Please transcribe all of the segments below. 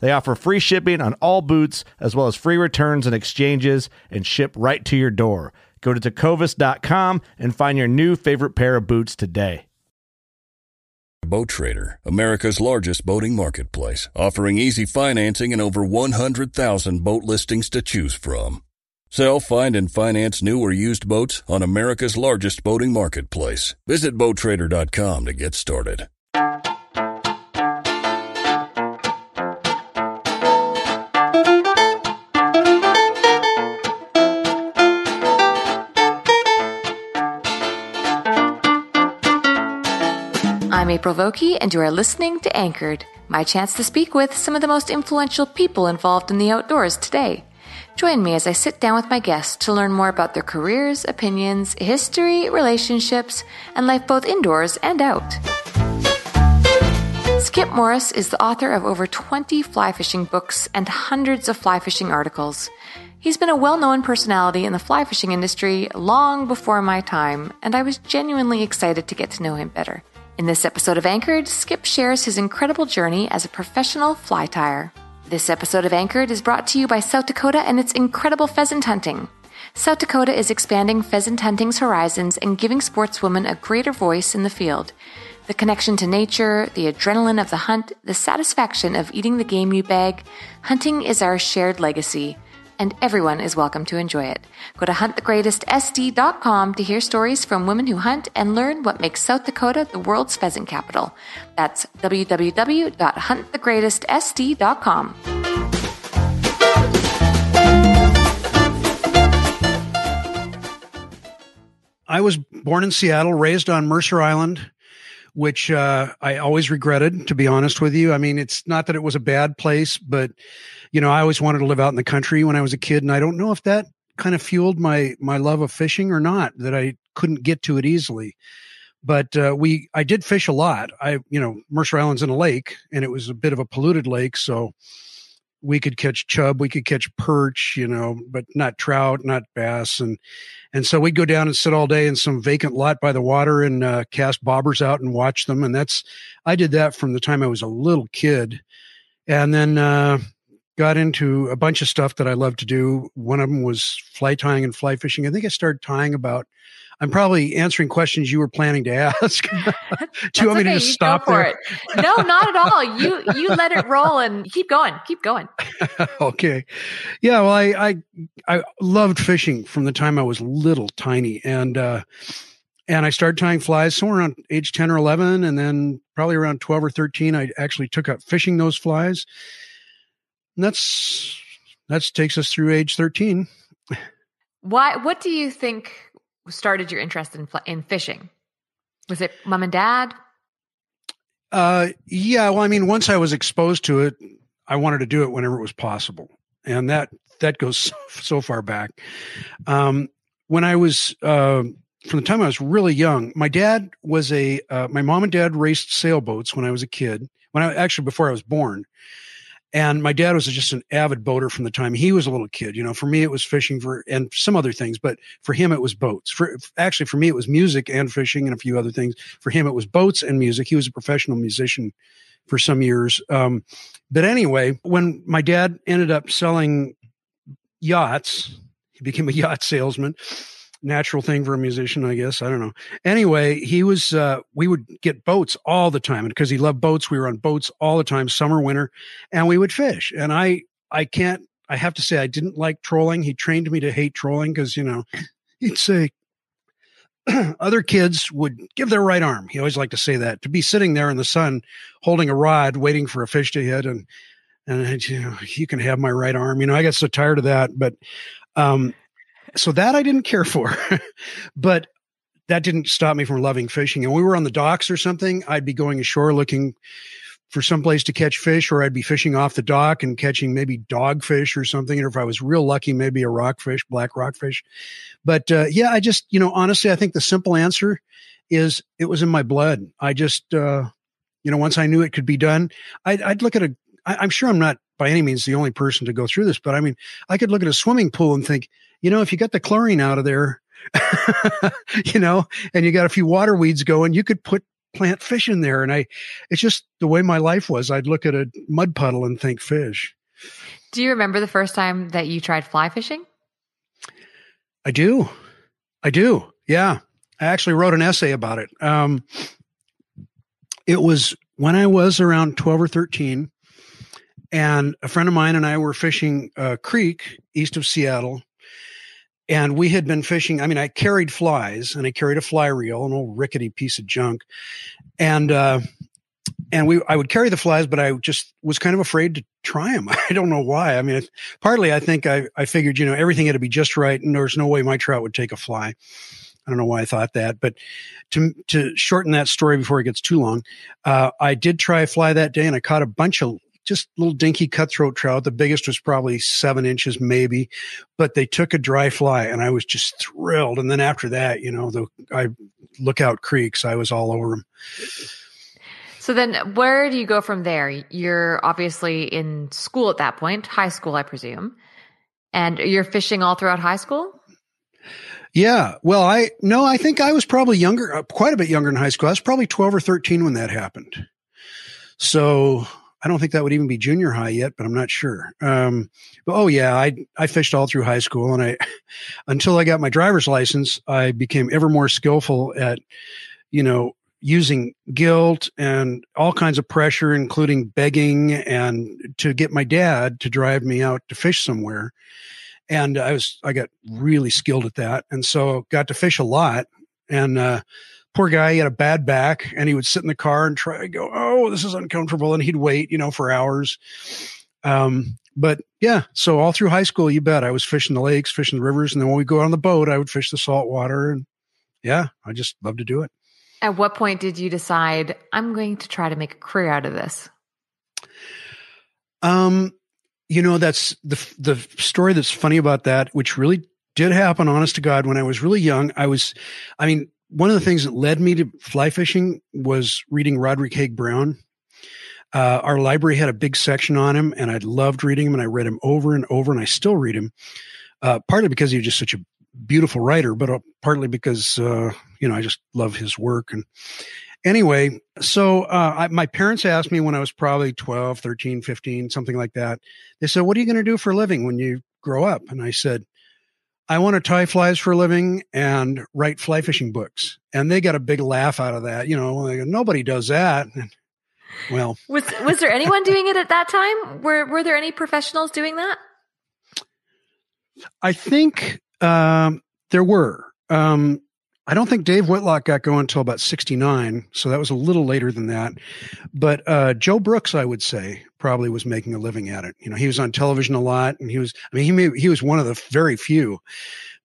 They offer free shipping on all boots, as well as free returns and exchanges, and ship right to your door. Go to tecovas.com and find your new favorite pair of boots today. Boat Trader, America's largest boating marketplace, offering easy financing and over 100,000 boat listings to choose from. Sell, find, and finance new or used boats on America's largest boating marketplace. Visit BoatTrader.com to get started. I'm April Vokey, and you are listening to Anchored, my chance to speak with some of the most influential people involved in the outdoors today. Join me as I sit down with my guests to learn more about their careers, opinions, history, relationships, and life both indoors and out. Skip Morris is the author of over 20 fly fishing books and hundreds of fly fishing articles. He's been a well known personality in the fly fishing industry long before my time, and I was genuinely excited to get to know him better. In this episode of Anchored, Skip shares his incredible journey as a professional fly tyer. This episode of Anchored is brought to you by South Dakota and its incredible pheasant hunting. South Dakota is expanding pheasant hunting's horizons and giving sportswomen a greater voice in the field. The connection to nature, the adrenaline of the hunt, the satisfaction of eating the game you bag, hunting is our shared legacy and everyone is welcome to enjoy it. Go to huntthegreatestsd.com to hear stories from women who hunt and learn what makes South Dakota the world's pheasant capital. That's www.huntthegreatestsd.com. I was born in Seattle, raised on Mercer Island, which uh, I always regretted, to be honest with you. I mean, it's not that it was a bad place, but you know, I always wanted to live out in the country when I was a kid, and I don't know if that kind of fueled my my love of fishing or not. That I couldn't get to it easily. But uh, we, I did fish a lot. I, you know, Mercer Island's in a lake, and it was a bit of a polluted lake, so we could catch chub, we could catch perch, you know, but not trout, not bass, and and so we'd go down and sit all day in some vacant lot by the water and uh, cast bobbers out and watch them, and that's I did that from the time I was a little kid, and then uh, got into a bunch of stuff that I love to do. One of them was fly tying and fly fishing. I think I started tying about I'm probably answering questions you were planning to ask. Do you want me to just you stop there? It. No, not at all. You you let it roll and keep going. Keep going. okay. Yeah, well I, I I loved fishing from the time I was little tiny and uh and I started tying flies somewhere around age 10 or 11 and then probably around 12 or 13 I actually took up fishing those flies. And that's that takes us through age 13. Why what do you think started your interest in in fishing? Was it mom and dad? Uh, yeah. Well, I mean, once I was exposed to it, I wanted to do it whenever it was possible, and that that goes so, so far back. Um, when I was uh, from the time I was really young, my dad was a uh, my mom and dad raced sailboats when I was a kid. When I actually before I was born, and my dad was just an avid boater from the time he was a little kid. You know, for me, it was fishing for and some other things, but for him, it was boats. For actually, for me, it was music and fishing and a few other things. For him, it was boats and music. He was a professional musician for some years. Um, but anyway, when my dad ended up selling yachts, he became a yacht salesman natural thing for a musician, I guess. I don't know. Anyway, he was, uh, we would get boats all the time. And because he loved boats, we were on boats all the time, summer, winter, and we would fish. And I, I can't, I have to say I didn't like trolling. He trained me to hate trolling because you know he'd say other kids would give their right arm. He always liked to say that to be sitting there in the sun holding a rod, waiting for a fish to hit, and and you know you can have my right arm. You know I got so tired of that, but um, so that I didn't care for, but that didn't stop me from loving fishing. And we were on the docks or something, I'd be going ashore looking for some place to catch fish, or I'd be fishing off the dock and catching maybe dogfish or something. Or if I was real lucky, maybe a rockfish, black rockfish. But uh, yeah, I just, you know, honestly, I think the simple answer is it was in my blood. I just, uh, you know, once I knew it could be done, I'd, I'd look at a. I, I'm sure I'm not by any means the only person to go through this, but I mean, I could look at a swimming pool and think, you know, if you got the chlorine out of there, you know, and you got a few water weeds going, you could put plant fish in there. And I, it's just the way my life was. I'd look at a mud puddle and think fish. Do you remember the first time that you tried fly fishing? I do. I do. Yeah. I actually wrote an essay about it. Um, it was when I was around 12 or 13, and a friend of mine and I were fishing a creek east of Seattle and we had been fishing. I mean, I carried flies and I carried a fly reel, an old rickety piece of junk. And, uh, and we, I would carry the flies, but I just was kind of afraid to try them. I don't know why. I mean, partly I think I, I figured, you know, everything had to be just right and there's no way my trout would take a fly. I don't know why I thought that, but to to shorten that story before it gets too long, uh, I did try a fly that day and I caught a bunch of just little dinky cutthroat trout. The biggest was probably seven inches, maybe, but they took a dry fly and I was just thrilled. And then after that, you know, the I lookout creeks, I was all over them. So then where do you go from there? You're obviously in school at that point, high school, I presume. And you're fishing all throughout high school? Yeah. Well, I no, I think I was probably younger, uh, quite a bit younger in high school. I was probably 12 or 13 when that happened. So I don't think that would even be junior high yet, but I'm not sure. Um, but oh yeah, I I fished all through high school, and I until I got my driver's license, I became ever more skillful at, you know, using guilt and all kinds of pressure, including begging and to get my dad to drive me out to fish somewhere. And I was I got really skilled at that, and so got to fish a lot. And uh, poor guy, he had a bad back and he would sit in the car and try to go, Oh, this is uncomfortable. And he'd wait, you know, for hours. Um, but yeah, so all through high school, you bet I was fishing the lakes, fishing the rivers. And then when we go on the boat, I would fish the salt water. And yeah, I just love to do it. At what point did you decide I'm going to try to make a career out of this? Um, you know, that's the, the story that's funny about that, which really did happen, honest to God, when I was really young. I was, I mean, one of the things that led me to fly fishing was reading Roderick Haig Brown. Uh, our library had a big section on him, and I loved reading him, and I read him over and over, and I still read him. Uh, partly because he was just such a beautiful writer, but uh, partly because uh, you know I just love his work. And anyway, so uh, I, my parents asked me when I was probably 12, 13, 15, something like that. They said, "What are you going to do for a living when you grow up?" And I said, I want to tie flies for a living and write fly fishing books. And they got a big laugh out of that. You know, go, nobody does that. well, was was there anyone doing it at that time? Were were there any professionals doing that? I think um, there were. Um, I don't think Dave Whitlock got going until about 69. So that was a little later than that. But uh, Joe Brooks, I would say, probably was making a living at it. You know, he was on television a lot and he was, I mean, he, may, he was one of the very few.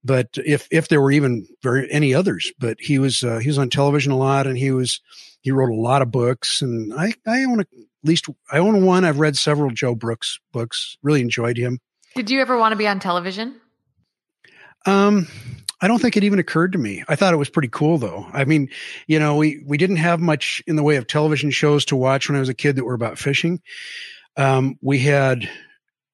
But if if there were even very any others, but he was uh, he was on television a lot, and he was he wrote a lot of books, and I I own a, at least I own one. I've read several Joe Brooks books. Really enjoyed him. Did you ever want to be on television? Um, I don't think it even occurred to me. I thought it was pretty cool though. I mean, you know, we, we didn't have much in the way of television shows to watch when I was a kid that were about fishing. Um, we had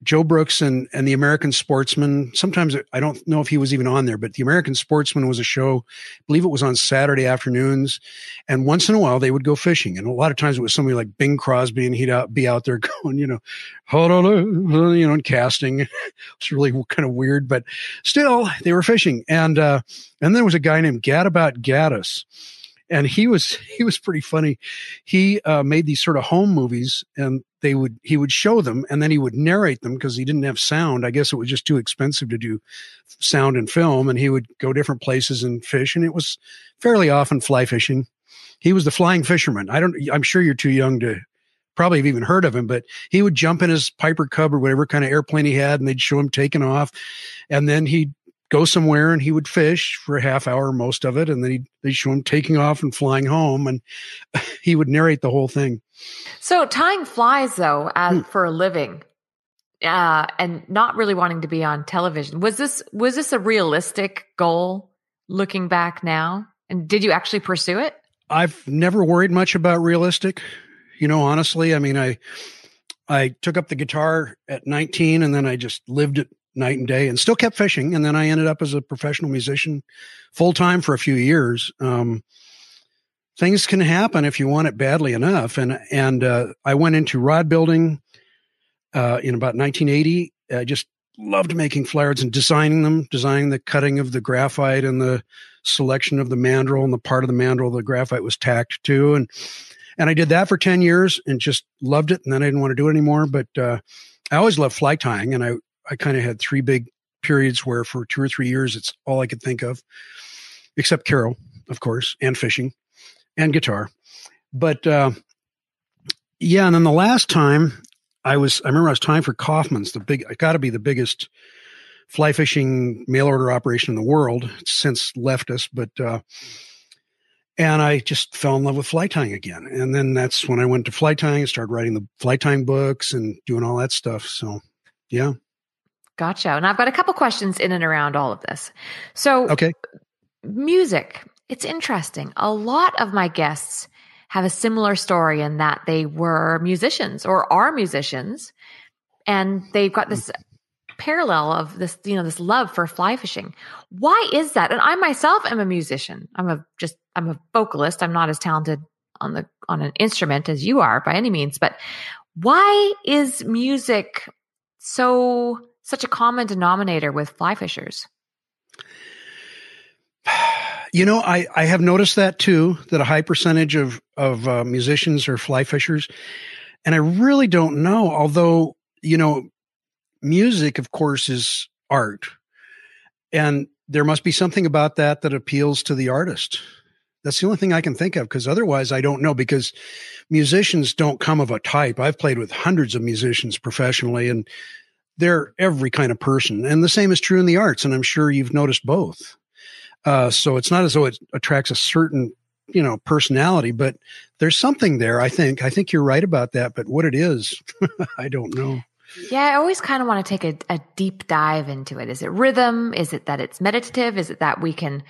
Joe Brooks and, and the American Sportsman. Sometimes I don't know if he was even on there, but the American Sportsman was a show. I believe it was on Saturday afternoons. And once in a while they would go fishing. And a lot of times it was somebody like Bing Crosby and he'd out, be out there going, you know, you know, and casting. it's really kind of weird, but still they were fishing. And, uh, and there was a guy named Gadabout Gaddis and he was he was pretty funny. He uh, made these sort of home movies, and they would he would show them, and then he would narrate them because he didn't have sound. I guess it was just too expensive to do sound and film, and he would go different places and fish, and it was fairly often fly fishing. He was the flying fisherman. I don't. I'm sure you're too young to probably have even heard of him, but he would jump in his Piper Cub or whatever kind of airplane he had, and they'd show him taking off, and then he'd go somewhere and he would fish for a half hour, most of it, and then he'd, they'd show him taking off and flying home, and he would narrate the whole thing. So tying flies though, as hmm. for a living, uh, and not really wanting to be on television was this was this a realistic goal? Looking back now, and did you actually pursue it? I've never worried much about realistic. You know, honestly, I mean, I I took up the guitar at 19 and then I just lived it night and day and still kept fishing. And then I ended up as a professional musician full time for a few years. Um, things can happen if you want it badly enough. And, and, uh, I went into rod building, uh, in about 1980. I just loved making fly rods and designing them, designing the cutting of the graphite and the selection of the mandrel and the part of the mandrel the graphite was tacked to. And, and I did that for 10 years and just loved it. And then I didn't want to do it anymore. But, uh, I always loved fly tying and I, I kind of had three big periods where for two or three years, it's all I could think of, except Carol, of course, and fishing and guitar. But, uh, yeah. And then the last time I was, I remember I was tying for Kaufmann's, the big, I got to be the biggest fly fishing mail order operation in the world. It's since left us, but, uh, and I just fell in love with fly tying again. And then that's when I went to fly tying and started writing the fly tying books and doing all that stuff. So, yeah. Gotcha. And I've got a couple questions in and around all of this. So, okay. Music. It's interesting. A lot of my guests have a similar story in that they were musicians or are musicians and they've got this parallel of this, you know, this love for fly fishing. Why is that? And I myself am a musician. I'm a just I'm a vocalist. I'm not as talented on the on an instrument as you are by any means, but why is music so such a common denominator with fly fishers? You know, I, I have noticed that too, that a high percentage of, of uh, musicians are fly fishers. And I really don't know, although, you know, music, of course, is art. And there must be something about that that appeals to the artist. That's the only thing I can think of because otherwise I don't know because musicians don't come of a type. I've played with hundreds of musicians professionally and they're every kind of person. And the same is true in the arts. And I'm sure you've noticed both. Uh, so it's not as though it attracts a certain, you know, personality, but there's something there. I think, I think you're right about that, but what it is, I don't know. Yeah, I always kind of want to take a, a, deep dive into it. Is it rhythm? Is it that it's meditative? Is it that we can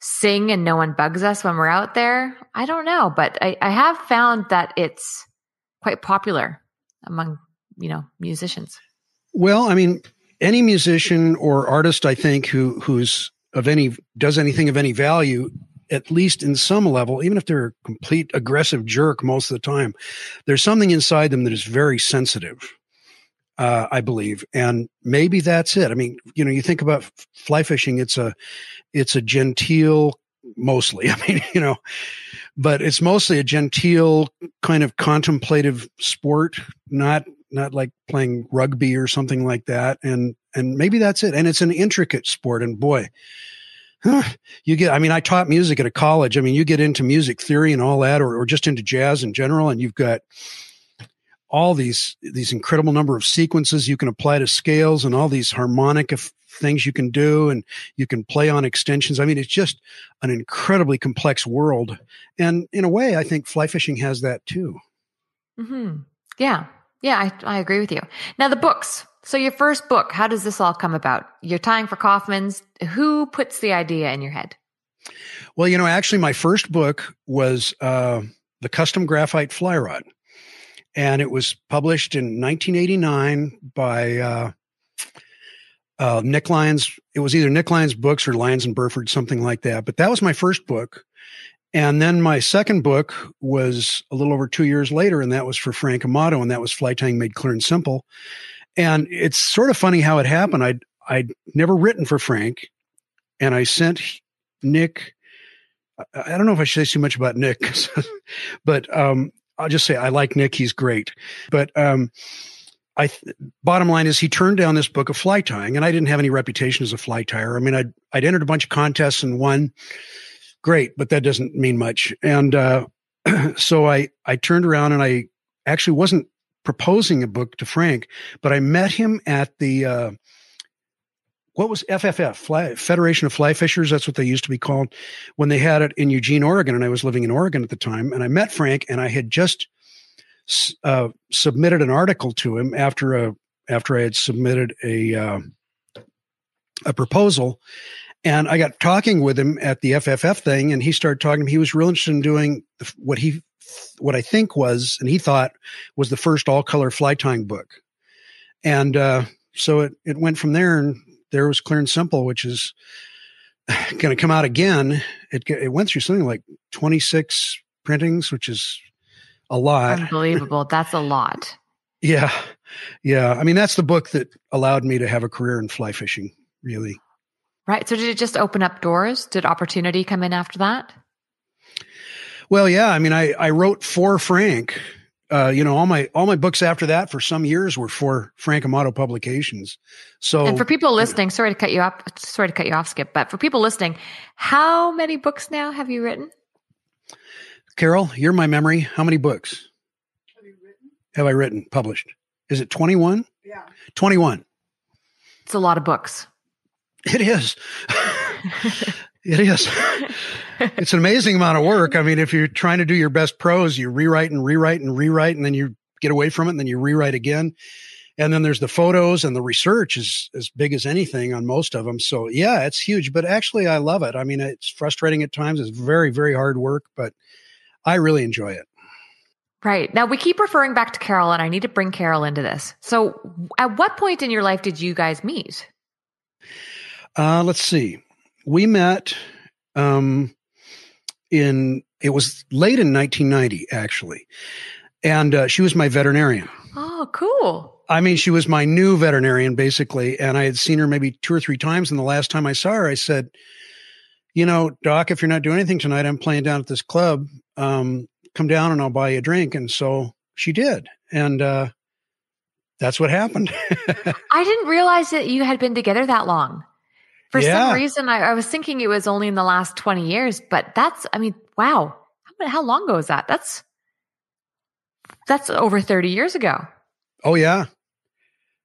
sing and no one bugs us when we're out there? I don't know, but I, I have found that it's quite popular among, you know, musicians. Well, I mean, any musician or artist, I think, who who's of any does anything of any value, at least in some level, even if they're a complete aggressive jerk most of the time, there's something inside them that is very sensitive. Uh, I believe, and maybe that's it. I mean, you know, you think about fly fishing; it's a it's a genteel, mostly. I mean, you know, but it's mostly a genteel kind of contemplative sport, not not like playing rugby or something like that. And, and maybe that's it. And it's an intricate sport. And boy, huh, you get, I mean, I taught music at a college. I mean, you get into music theory and all that, or, or just into jazz in general, and you've got all these, these incredible number of sequences you can apply to scales and all these harmonic things you can do and you can play on extensions. I mean, it's just an incredibly complex world. And in a way, I think fly fishing has that too. hmm Yeah. Yeah, I, I agree with you. Now, the books. So, your first book, how does this all come about? You're tying for Kaufmann's. Who puts the idea in your head? Well, you know, actually, my first book was uh, The Custom Graphite Fly Rod. And it was published in 1989 by uh, uh, Nick Lyons. It was either Nick Lyons Books or Lyons and Burford, something like that. But that was my first book. And then my second book was a little over two years later, and that was for Frank Amato, and that was Fly Tying Made Clear and Simple. And it's sort of funny how it happened. I'd, I'd never written for Frank, and I sent Nick, I don't know if I should say too much about Nick, but um, I'll just say I like Nick. He's great. But um, I th- bottom line is he turned down this book of fly tying, and I didn't have any reputation as a fly tyer. I mean, I'd I'd entered a bunch of contests and won. Great, but that doesn't mean much. And uh, so I I turned around and I actually wasn't proposing a book to Frank, but I met him at the uh, what was FFF, Fly, Federation of Fly Fishers. That's what they used to be called when they had it in Eugene, Oregon. And I was living in Oregon at the time. And I met Frank and I had just uh, submitted an article to him after a, after I had submitted a, uh, a proposal. And I got talking with him at the FFF thing and he started talking. He was real interested in doing what he, what I think was, and he thought was the first all color fly tying book. And, uh, so it, it went from there and there was clear and simple, which is going to come out again. It, it went through something like 26 printings, which is a lot. Unbelievable. That's a lot. yeah. Yeah. I mean, that's the book that allowed me to have a career in fly fishing, really. Right. So did it just open up doors? Did opportunity come in after that? Well, yeah. I mean, I, I wrote for Frank uh, you know, all my all my books after that for some years were for Frank Amato publications. So, and for people listening, sorry to cut you off, sorry to cut you off, Skip, but for people listening, how many books now have you written? Carol, you're my memory. How many books have, written? have I written, published? Is it 21? Yeah, 21. It's a lot of books. It is. It is. it's an amazing amount of work. I mean, if you're trying to do your best prose, you rewrite and rewrite and rewrite, and then you get away from it, and then you rewrite again. And then there's the photos and the research is as big as anything on most of them. So yeah, it's huge. But actually, I love it. I mean, it's frustrating at times. It's very, very hard work, but I really enjoy it. Right. Now we keep referring back to Carol, and I need to bring Carol into this. So, at what point in your life did you guys meet? Uh, let's see we met um, in it was late in 1990 actually, and uh, she was my veterinarian. Oh, cool. I mean, she was my new veterinarian basically, and I had seen her maybe two or three times. And the last time I saw her, I said, "You know, Doc, if you're not doing anything tonight, I'm playing down at this club. Um, come down and I'll buy you a drink." And so she did, and uh, that's what happened. I didn't realize that you had been together that long. For yeah. some reason, I, I, was thinking it was only in the last 20 years, but that's, I mean, wow. How, how long ago is that? That's, that's over 30 years ago. Oh, yeah.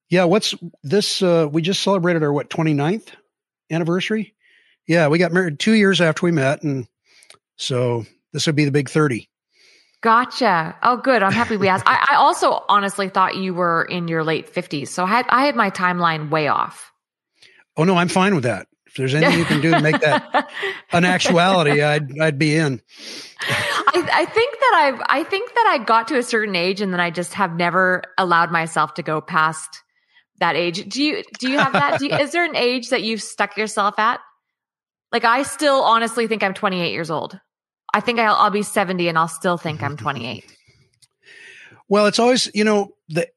Yeah. What's this? Uh, we just celebrated our, what, 29th anniversary? Yeah. We got married two years after we met. And so this would be the big 30. Gotcha. Oh, good. I'm happy we asked. I, I also honestly thought you were in your late 50s. So I had, I had my timeline way off. Oh no, I'm fine with that. If there's anything you can do to make that an actuality, I'd I'd be in. I, I think that I've I think that I got to a certain age and then I just have never allowed myself to go past that age. Do you do you have that? You, is there an age that you've stuck yourself at? Like I still honestly think I'm 28 years old. I think I'll, I'll be 70 and I'll still think I'm 28. Well, it's always you know the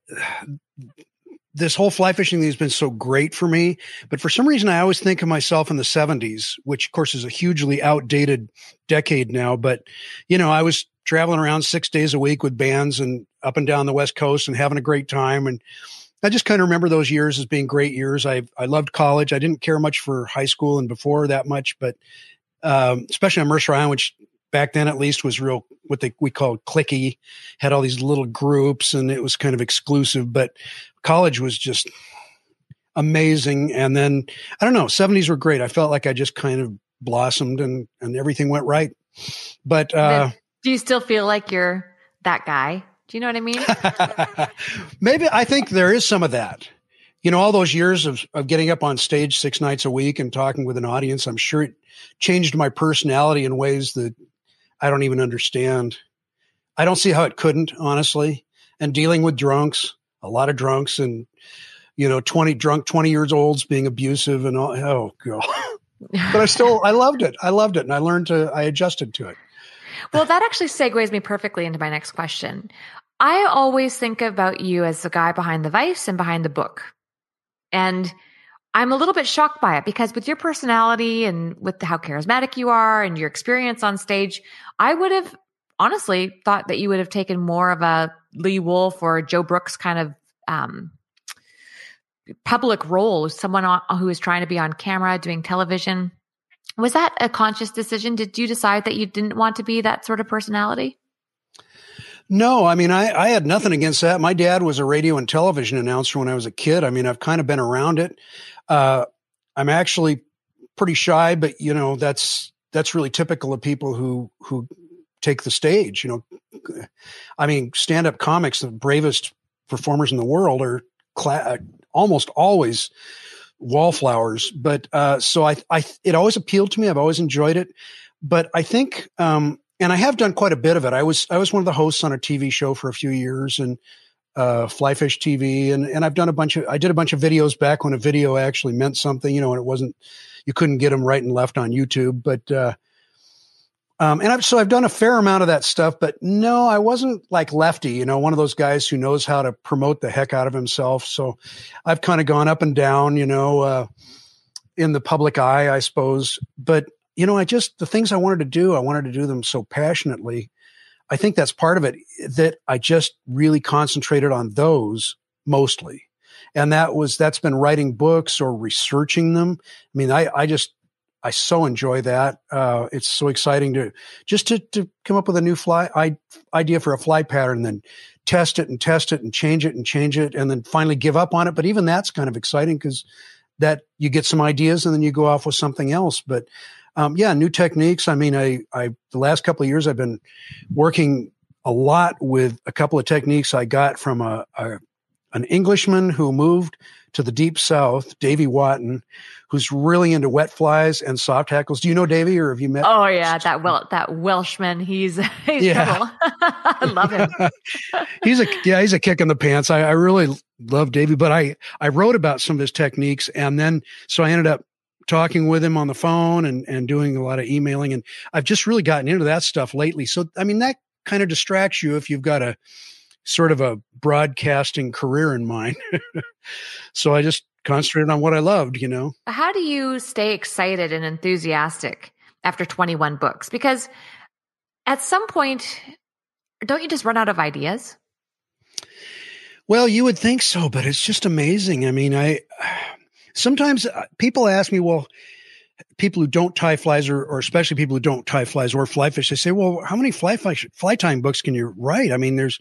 this whole fly fishing thing has been so great for me. But for some reason, I always think of myself in the 70s, which of course is a hugely outdated decade now. But, you know, I was traveling around six days a week with bands and up and down the West Coast and having a great time. And I just kind of remember those years as being great years. I, I loved college. I didn't care much for high school and before that much, but um, especially on Mercer Island, which back then at least was real what they we called cliquey had all these little groups and it was kind of exclusive but college was just amazing. And then i don't know 70s were great. I felt like i just kind of blossomed and and everything went right. But uh do you still feel like you're that guy? Do you know what i mean? Maybe i think there is some of that. You know all those years of, of getting up on stage six nights a week and talking with an audience i'm sure it changed my personality in ways that I don't even understand. I don't see how it couldn't, honestly. And dealing with drunks, a lot of drunks, and you know, twenty drunk, twenty years olds being abusive, and all. Oh god! but I still, I loved it. I loved it, and I learned to. I adjusted to it. Well, that actually segues me perfectly into my next question. I always think about you as the guy behind the vice and behind the book, and I'm a little bit shocked by it because with your personality and with how charismatic you are and your experience on stage, I would have honestly thought that you would have taken more of a Lee Wulff or Joe Brooks kind of um, public role, someone who is trying to be on camera doing television. Was that a conscious decision? Did you decide that you didn't want to be that sort of personality? No, I mean, I, I had nothing against that. My dad was a radio and television announcer when I was a kid. I mean, I've kind of been around it. Uh, I'm actually pretty shy, but you know, that's, that's really typical of people who, who take the stage. You know, I mean, stand up comics, the bravest performers in the world are cla- almost always wallflowers. But, uh, so I, I, it always appealed to me. I've always enjoyed it. But I think, um, and I have done quite a bit of it. I was I was one of the hosts on a TV show for a few years and uh, Flyfish TV, and and I've done a bunch of I did a bunch of videos back when a video actually meant something, you know, and it wasn't you couldn't get them right and left on YouTube, but. Uh, um, and I've, so I've done a fair amount of that stuff, but no, I wasn't like Lefty, you know, one of those guys who knows how to promote the heck out of himself. So I've kind of gone up and down, you know, uh, in the public eye, I suppose. But you know, I just, the things I wanted to do, I wanted to do them so passionately. I think that's part of it that I just really concentrated on those mostly. And that was, that's been writing books or researching them. I mean, I, I just, I so enjoy that. Uh, it's so exciting to just to, to come up with a new fly I, idea for a fly pattern, then test it and test it and change it and change it, and then finally give up on it. But even that's kind of exciting because that you get some ideas and then you go off with something else. But um, yeah, new techniques. I mean, I, I, the last couple of years, I've been working a lot with a couple of techniques I got from a, a an Englishman who moved to the deep south, Davy Wotton, who's really into wet flies and soft hackles. Do you know Davy or have you met? Oh yeah, that well that Welshman. He's, he's yeah, I love him. he's a yeah, he's a kick in the pants. I, I really love Davy, but I I wrote about some of his techniques, and then so I ended up talking with him on the phone and, and doing a lot of emailing. And I've just really gotten into that stuff lately. So, I mean, that kind of distracts you if you've got a sort of a broadcasting career in mind. so I just concentrated on what I loved, you know. How do you stay excited and enthusiastic after 21 books? Because at some point, don't you just run out of ideas? Well, you would think so, but it's just amazing. I mean, I sometimes uh, people ask me, well, people who don't tie flies or, or especially people who don't tie flies or fly fish, they say, well, how many fly, fly, fly tying books can you write? I mean, there's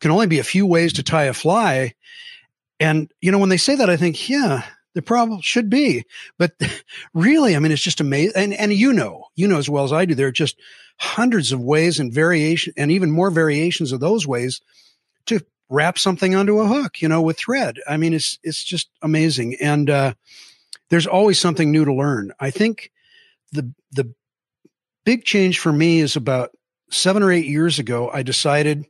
can only be a few ways to tie a fly. And, you know, when they say that, I think, yeah, the problem should be, but really, I mean, it's just amazing. And, and you know, you know, as well as I do, there are just hundreds of ways and variation and even more variations of those ways to wrap something onto a hook, you know, with thread. I mean, it's, it's just amazing. And, uh, there's always something new to learn. I think the, the big change for me is about seven or eight years ago, I decided,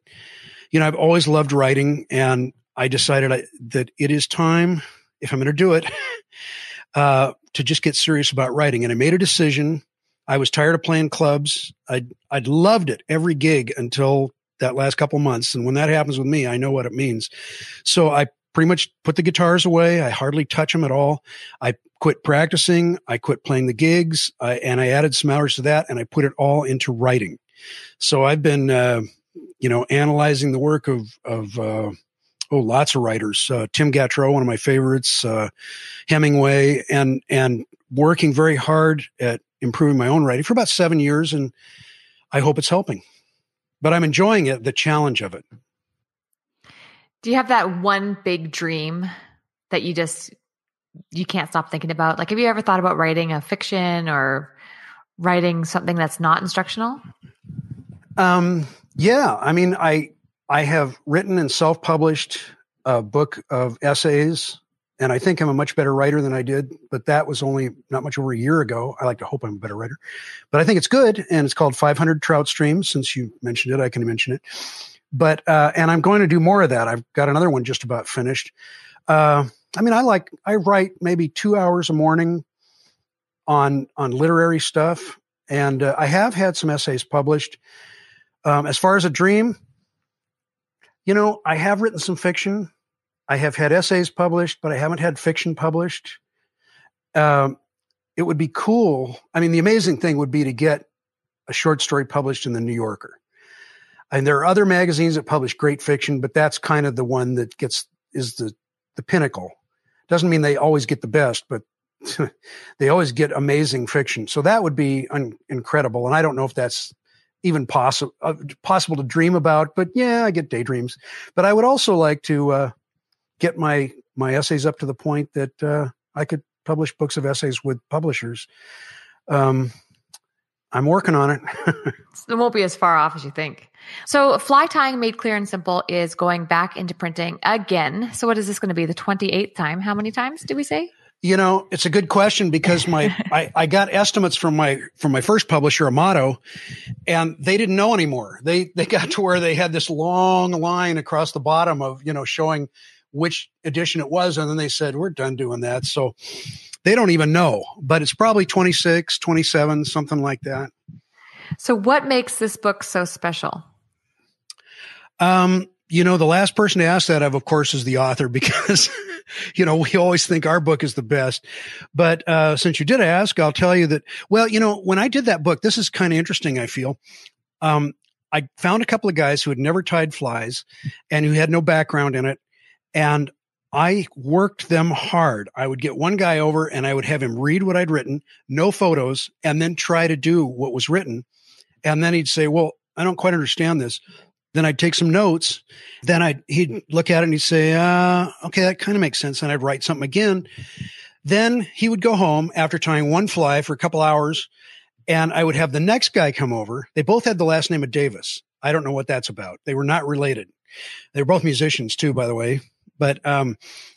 you know, I've always loved writing and I decided I, that it is time, if I'm going to do it, uh, to just get serious about writing. And I made a decision. I was tired of playing clubs. I'd, I'd loved it every gig until that last couple months. And when that happens with me, I know what it means. So I pretty much put the guitars away. I hardly touch them at all. I quit practicing. I quit playing the gigs I, and I added some hours to that and I put it all into writing. So I've been, uh, you know, analyzing the work of, of, uh, oh, lots of writers. Uh, Tim Gautreaux, one of my favorites, uh, Hemingway, and and working very hard at improving my own writing for about seven years, and I hope it's helping but I'm enjoying it, the challenge of it. Do you have that one big dream that you just you can't stop thinking about? Like have you ever thought about writing a fiction or writing something that's not instructional? Um yeah, I mean I I have written and self-published a book of essays and I think I'm a much better writer than I did, but that was only not much over a year ago. I like to hope I'm a better writer, but I think it's good. And it's called 500 Trout Streams. Since you mentioned it, I can mention it. But, uh, and I'm going to do more of that. I've got another one just about finished. Uh, I mean, I like, I write maybe two hours a morning on, on literary stuff. And uh, I have had some essays published. Um, as far as a dream, you know, I have written some fiction I have had essays published, but I haven't had fiction published. um, it would be cool. I mean, the amazing thing would be to get a short story published in the New Yorker. And there are other magazines that publish great fiction, but that's kind of the one that gets is the the pinnacle. Doesn't mean they always get the best, but they always get amazing fiction. So that would be un- incredible. And I don't know if that's even possible uh, possible to dream about, but yeah, I get daydreams. But I would also like to uh, get my my essays up to the point that uh, I could publish books of essays with publishers. Um, I'm working on it. it won't be as far off as you think. So, Fly Tying Made Clear and Simple is going back into printing again. So, what is this going to be? The 28th time? How many times do we say? You know, it's a good question because my I, I got estimates from my from my first publisher, Amato, and they didn't know anymore. They they got to where they had this long line across the bottom of you know showing which edition it was, and then they said we're done doing that. So they don't even know, but it's probably 26, 27, something like that. So, what makes this book so special? Um, you know, the last person to ask that of, of course, is the author because, you know, we always think our book is the best. But uh, since you did ask, I'll tell you that, well, you know, when I did that book, this is kind of interesting, I feel. Um, I found a couple of guys who had never tied flies and who had no background in it. And I worked them hard. I would get one guy over and I would have him read what I'd written, no photos, and then try to do what was written. And then he'd say, Well, I don't quite understand this. Then I'd take some notes. Then I'd, he'd look at it and he'd say, uh, okay, that kind of makes sense. And I'd write something again. Then he would go home after tying one fly for a couple hours and I would have the next guy come over. They both had the last name of Davis. I don't know what that's about. They were not related. They were both musicians too, by the way. But um,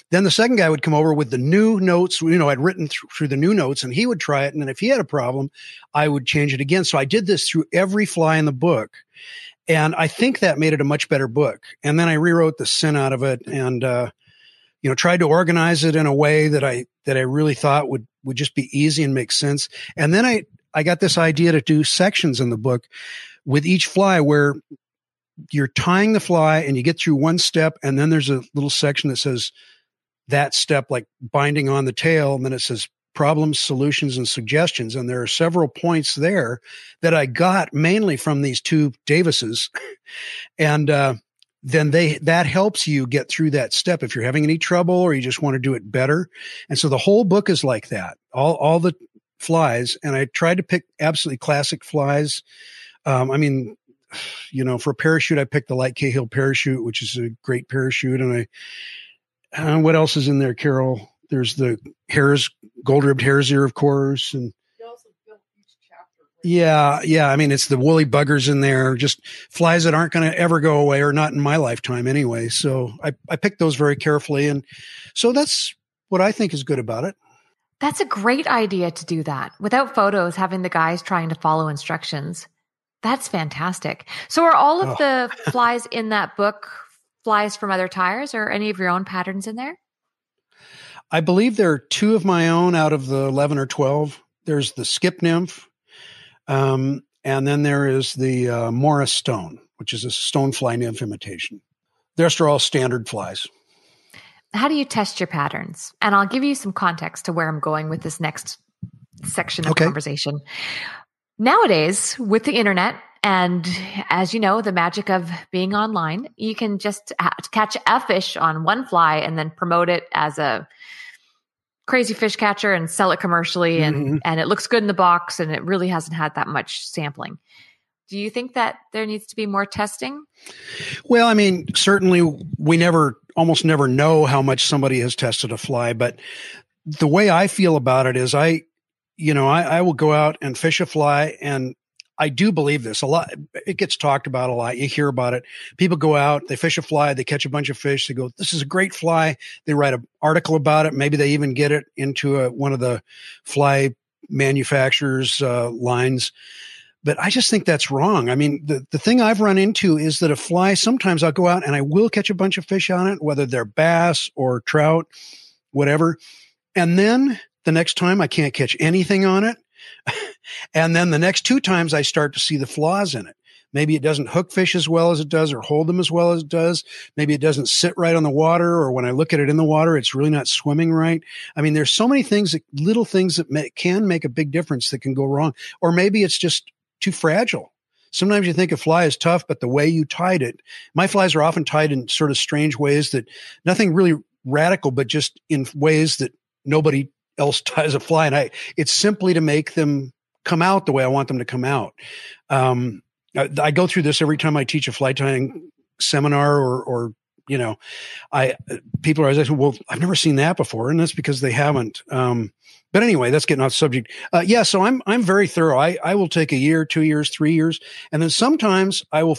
then the second guy would come over with the new notes. You know, I'd written th- through the new notes, and he would try it. And then if he had a problem, I would change it again. So I did this through every fly in the book, and I think that made it a much better book. And then I rewrote the sin out of it, and uh, you know, tried to organize it in a way that I that I really thought would would just be easy and make sense. And then I I got this idea to do sections in the book with each fly where you're tying the fly and you get through one step and then there's a little section that says that step like binding on the tail and then it says problems solutions and suggestions. And there are several points there that i got mainly from these two davises. And uh, then they that helps you get through that step if you're having any trouble or you just want to do it better. And so the whole book is like that. All all the flies and i tried to pick absolutely classic flies. Um, i mean you know, for a parachute, I picked the Light Cahill parachute, which is a great parachute. And I, uh, what else is in there, Carol? There's the hares, gold ribbed hare's ear, of course. And yeah, yeah. I mean, it's the woolly buggers in there, just flies that aren't going to ever go away or not in my lifetime anyway. So I, I picked those very carefully. And so that's what I think is good about it. That's a great idea to do that without photos, having the guys trying to follow instructions. That's fantastic. So are all of oh. the flies in that book flies from other tyers or any of your own patterns in there? I believe there are two of my own out of the 11 or 12. There's the skip nymph. Um, and then there is the uh, Morris stone, which is a stonefly nymph imitation. The rest are all standard flies. How do you test your patterns? And I'll give you some context to where I'm going with this next section of okay. conversation. Nowadays, with the internet, and as you know, the magic of being online, you can just catch a fish on one fly and then promote it as a crazy fish catcher and sell it commercially and mm-hmm. and it looks good in the box and it really hasn't had that much sampling. Do you think that there needs to be more testing? Well, I mean, certainly we never almost never know how much somebody has tested a fly, but the way I feel about it is I you know, I, I will go out and fish a fly and I do believe this a lot. It gets talked about a lot. You hear about it. People go out, they fish a fly, they catch a bunch of fish. They go, "This is a great fly." They write an article about it. Maybe they even get it into a, one of the fly manufacturers' uh, lines. But I just think that's wrong. I mean, the, the thing I've run into is that a fly, sometimes I'll go out and I will catch a bunch of fish on it, whether they're bass or trout, whatever. And then the next time I can't catch anything on it. and then the next two times I start to see the flaws in it. Maybe it doesn't hook fish as well as it does or hold them as well as it does. Maybe it doesn't sit right on the water or when I look at it in the water, it's really not swimming right. I mean, there's so many things that little things that may, can make a big difference that can go wrong. Or maybe it's just too fragile. Sometimes you think a fly is tough, but the way you tied it, my flies are often tied in sort of strange ways that nothing really radical, but just in ways that nobody else ties a fly. And I, it's simply to make them come out the way I want them to come out. Um, I, I, go through this every time I teach a fly tying seminar or, or, you know, I, people are always asking, well, I've never seen that before. And that's because they haven't. Um, but anyway, that's getting off subject. Uh, yeah. So I'm, I'm very thorough. I, I will take a year, two years, three years. And then sometimes I will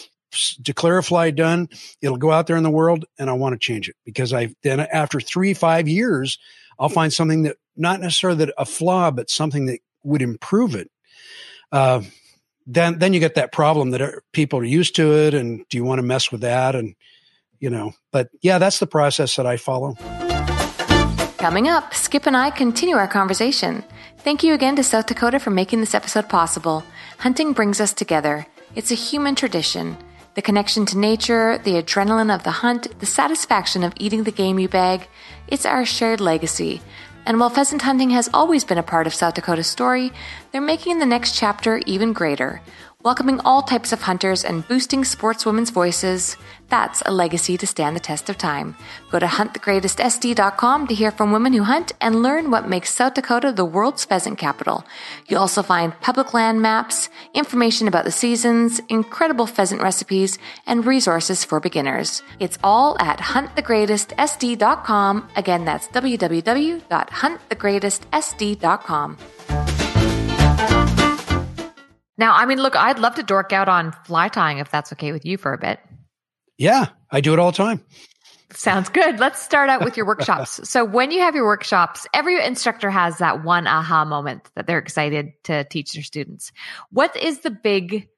declare a fly done. It'll go out there in the world and I want to change it because I then after three, five years, I'll find something that not necessarily that a flaw, but something that would improve it. Uh, then, then you get that problem that are, people are used to it. And do you want to mess with that? And, you know, but yeah, that's the process that I follow. Coming up, Skip and I continue our conversation. Thank you again to South Dakota for making this episode possible. Hunting brings us together. It's a human tradition. The connection to nature, the adrenaline of the hunt, the satisfaction of eating the game you bag, it's our shared legacy. And while pheasant hunting has always been a part of South Dakota's story, they're making the next chapter even greater welcoming all types of hunters and boosting sportswomen's voices. That's a legacy to stand the test of time. Go to huntthegreatestsd.com to hear from women who hunt and learn what makes South Dakota the world's pheasant capital. You'll also find public land maps, information about the seasons, incredible pheasant recipes, and resources for beginners. It's all at huntthegreatestsd.com. Again, that's www.huntthegreatestsd.com. Now, I mean, look, I'd love to dork out on fly tying if that's okay with you for a bit. Yeah, I do it all the time. Sounds good. Let's start out with your workshops. so, when you have your workshops, every instructor has that one aha moment that they're excited to teach their students. What is the big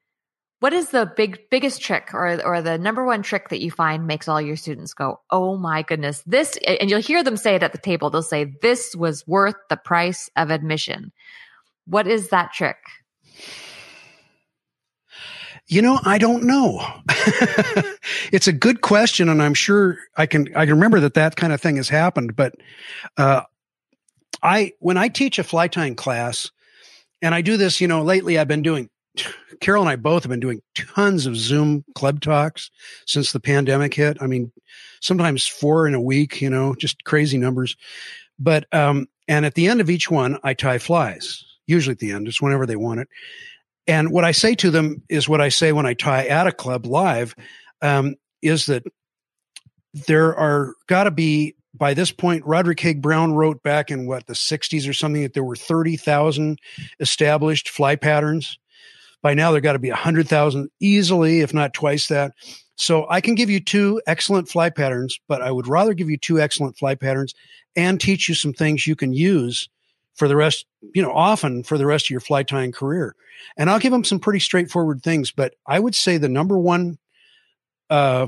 what is the big biggest trick or or the number one trick that you find makes all your students go, "Oh my goodness, this" and you'll hear them say it at the table. They'll say, "This was worth the price of admission." What is that trick? You know, I don't know. it's a good question, and I'm sure I can I can remember that that kind of thing has happened. But uh, I when I teach a fly tying class, and I do this, you know, lately I've been doing. Carol and I both have been doing tons of Zoom club talks since the pandemic hit. I mean, sometimes four in a week, you know, just crazy numbers. But um, and at the end of each one, I tie flies. Usually at the end, it's whenever they want it. And what I say to them is what I say when I tie at a club live um, is that there are got to be by this point, Roderick Haig Brown wrote back in what the 60s or something that there were 30,000 established fly patterns. By now, there got to be 100,000 easily, if not twice that. So I can give you two excellent fly patterns, but I would rather give you two excellent fly patterns and teach you some things you can use for the rest, you know, often for the rest of your fly tying career. And I'll give them some pretty straightforward things, but I would say the number one, uh,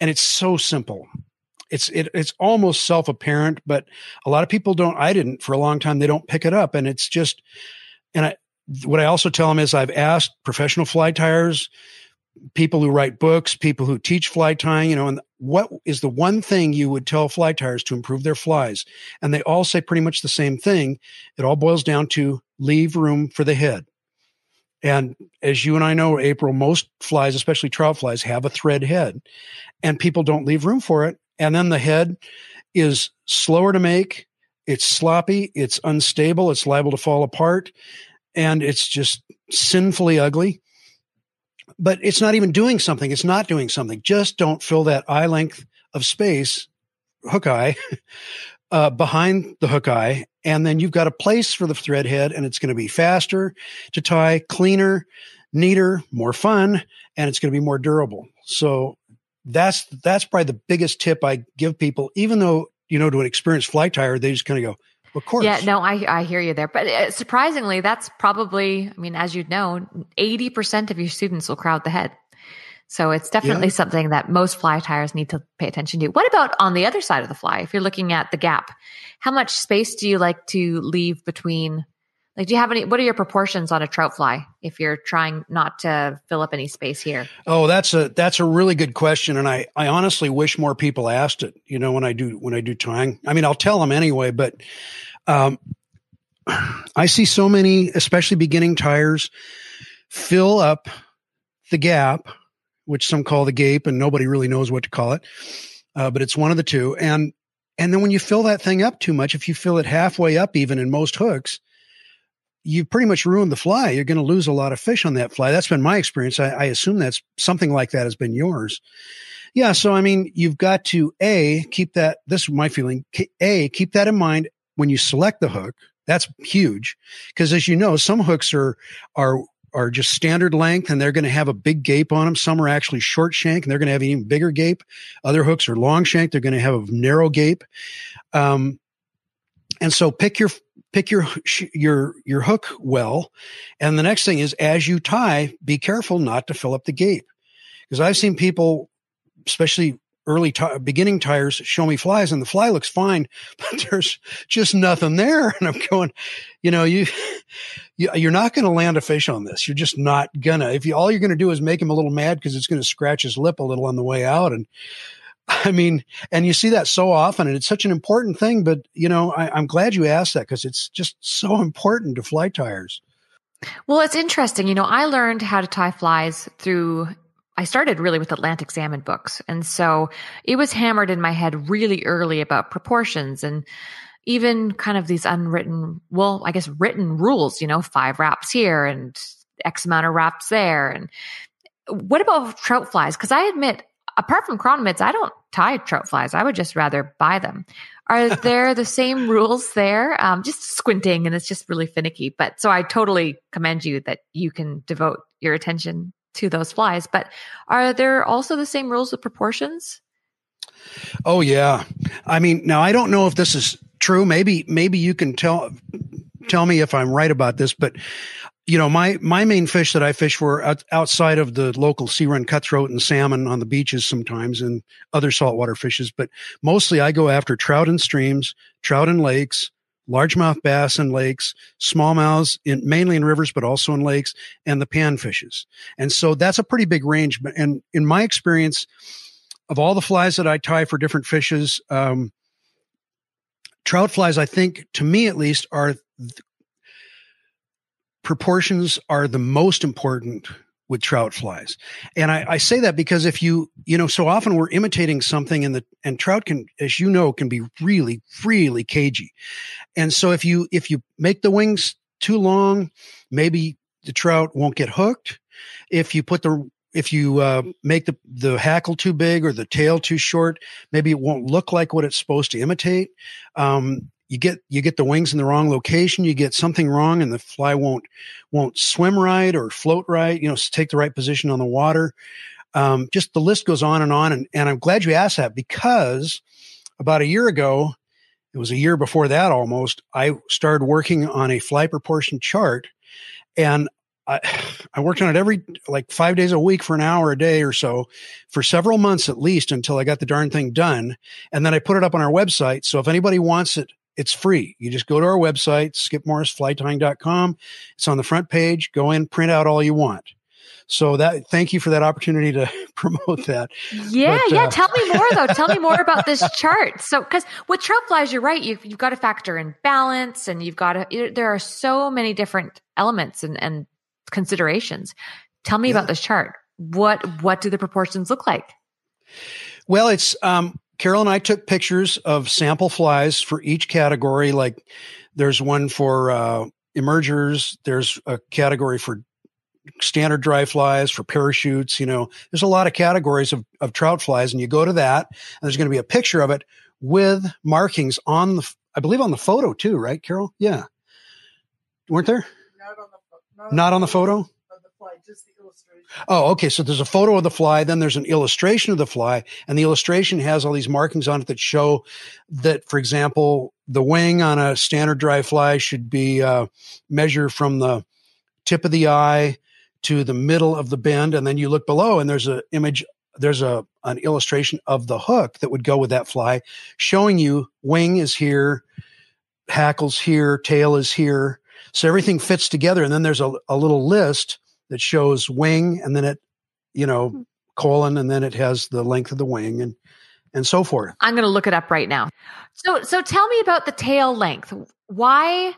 and it's so simple. It's it, it's almost self apparent, but a lot of people don't. I didn't for a long time. They don't pick it up, and it's just. And I, what I also tell them is I've asked professional fly tyers, people who write books, people who teach fly tying, you know, and what is the one thing you would tell fly tyers to improve their flies? And they all say pretty much the same thing. It all boils down to leave room for the head. And as you and I know, April, most flies, especially trout flies, have a thread head, and people don't leave room for it. And then the head is slower to make. It's sloppy. It's unstable. It's liable to fall apart. And it's just sinfully ugly but it's not even doing something. It's not doing something. Just don't fill that eye length of space, hook eye, uh, behind the hook eye. And then you've got a place for the thread head and it's going to be faster to tie, cleaner, neater, more fun, and it's going to be more durable. So that's, that's probably the biggest tip I give people, even though, you know, to an experienced fly tyer, they just kind of go, of course. Yeah, no, I, I hear you there. But uh, surprisingly, that's probably, I mean, as you'd know, 80% of your students will crowd the head. So it's definitely yeah. something that most fly tyers need to pay attention to. What about on the other side of the fly? If you're looking at the gap, how much space do you like to leave between Like, do you have any? What are your proportions on a trout fly if you're trying not to fill up any space here? Oh, that's a that's a really good question, and I I honestly wish more people asked it. You know, when I do when I do tying, I mean, I'll tell them anyway, but um, I see so many, especially beginning tyers, fill up the gap, which some call the gape, and nobody really knows what to call it, uh, but it's one of the two, and and then when you fill that thing up too much, if you fill it halfway up, even in most hooks you've pretty much ruined the fly. You're going to lose a lot of fish on that fly. That's been my experience. I, I, assume that's something like that has been yours. Yeah. So, I mean, you've got to A, keep that, this is my feeling, A, keep that in mind when you select the hook. That's huge. Cause as you know, some hooks are, are, are just standard length and they're going to have a big gape on them. Some are actually short shank and they're going to have an even bigger gape. Other hooks are long shank. They're going to have a narrow gape. Um, and so pick your pick your your your hook well. And the next thing is as you tie be careful not to fill up the gape because i've seen people especially early t- beginning tyers show me flies and the fly looks fine but there's just nothing there. And i'm going you know you, you you're not going to land a fish on this. You're just not gonna. If you all you're going to do is make him a little mad because it's going to scratch his lip a little on the way out and I mean, and you see that so often, and it's such an important thing. But you know, I, am glad you asked that because it's just so important to fly tyers. Well, it's interesting. You know, I learned how to tie flies through. I started really with Atlantic salmon books, and so it was hammered in my head really early about proportions and even kind of these unwritten, well, I guess written rules. You know, five wraps here and X amount of wraps there, and what about trout flies? Because I admit apart from chironomids, I don't tie trout flies. I would just rather buy them. Are there the same rules there? Um, just squinting and it's just really finicky. But so I totally commend you that you can devote your attention to those flies. But are there also the same rules with proportions? Oh yeah. I mean, now I don't know if this is true. Maybe maybe you can tell tell me if I'm right about this, but you know, my, my main fish that I fish for out, outside of the local sea run cutthroat and salmon on the beaches sometimes and other saltwater fishes, but mostly I go after trout in streams, trout in lakes, largemouth bass in lakes, smallmouths in mainly in rivers, but also in lakes and the pan fishes. And so that's a pretty big range. And in my experience of all the flies that I tie for different fishes, um, trout flies, I think to me at least are proportions are the most important with trout flies. And I, I, say that because if you, you know, so often we're imitating something and the, and trout can, as you know, can be really, really cagey. And so if you, if you make the wings too long, maybe the trout won't get hooked. If you put the, if you uh, make the, the hackle too big or the tail too short, maybe it won't look like what it's supposed to imitate. Um, you get you get the wings in the wrong location you get something wrong and the fly won't won't swim right or float right you know take the right position on the water um, just the list goes on and on and, and i'm glad you asked that because about a year ago it was a year before that almost i started working on a fly proportion chart and I, I worked on it every like five days a week for an hour a day or so for several months at least until I got the darn thing done. And then I put it up on our website. So if anybody wants it it's free. You just go to our website, skipmorrisflytying.com. It's on the front page. Go in, print out all you want. So that thank you for that opportunity to promote that. Yeah, but, yeah. Uh, Tell me more though. Tell me more about this chart. So, because with trout flies, you're right. You've you've got to factor in balance, and you've got to. There are so many different elements and and considerations. Tell me yeah. about this chart. What what do the proportions look like? Well, it's um, Carol and I took pictures of sample flies for each category. Like there's one for uh, emergers, there's a category for standard dry flies, for parachutes. You know, there's a lot of categories of, of trout flies, and you go to that, and there's going to be a picture of it with markings on the, I believe on the photo too, right, Carol? Yeah. Weren't there? Not on the, not not on the photo? Oh, okay. So there's a photo of the fly, then there's an illustration of the fly, and the illustration has all these markings on it that show that, for example, the wing on a standard dry fly should be uh, measured from the tip of the eye to the middle of the bend, and then you look below, and there's an image. There's a an illustration of the hook that would go with that fly, showing you wing is here, hackles here, tail is here, So everything fits together. And then there's a, a little list that shows wing and then it, you know, hmm. colon, and then it has the length of the wing and, and so forth. I'm going to look it up right now. So, so tell me about the tail length. Why?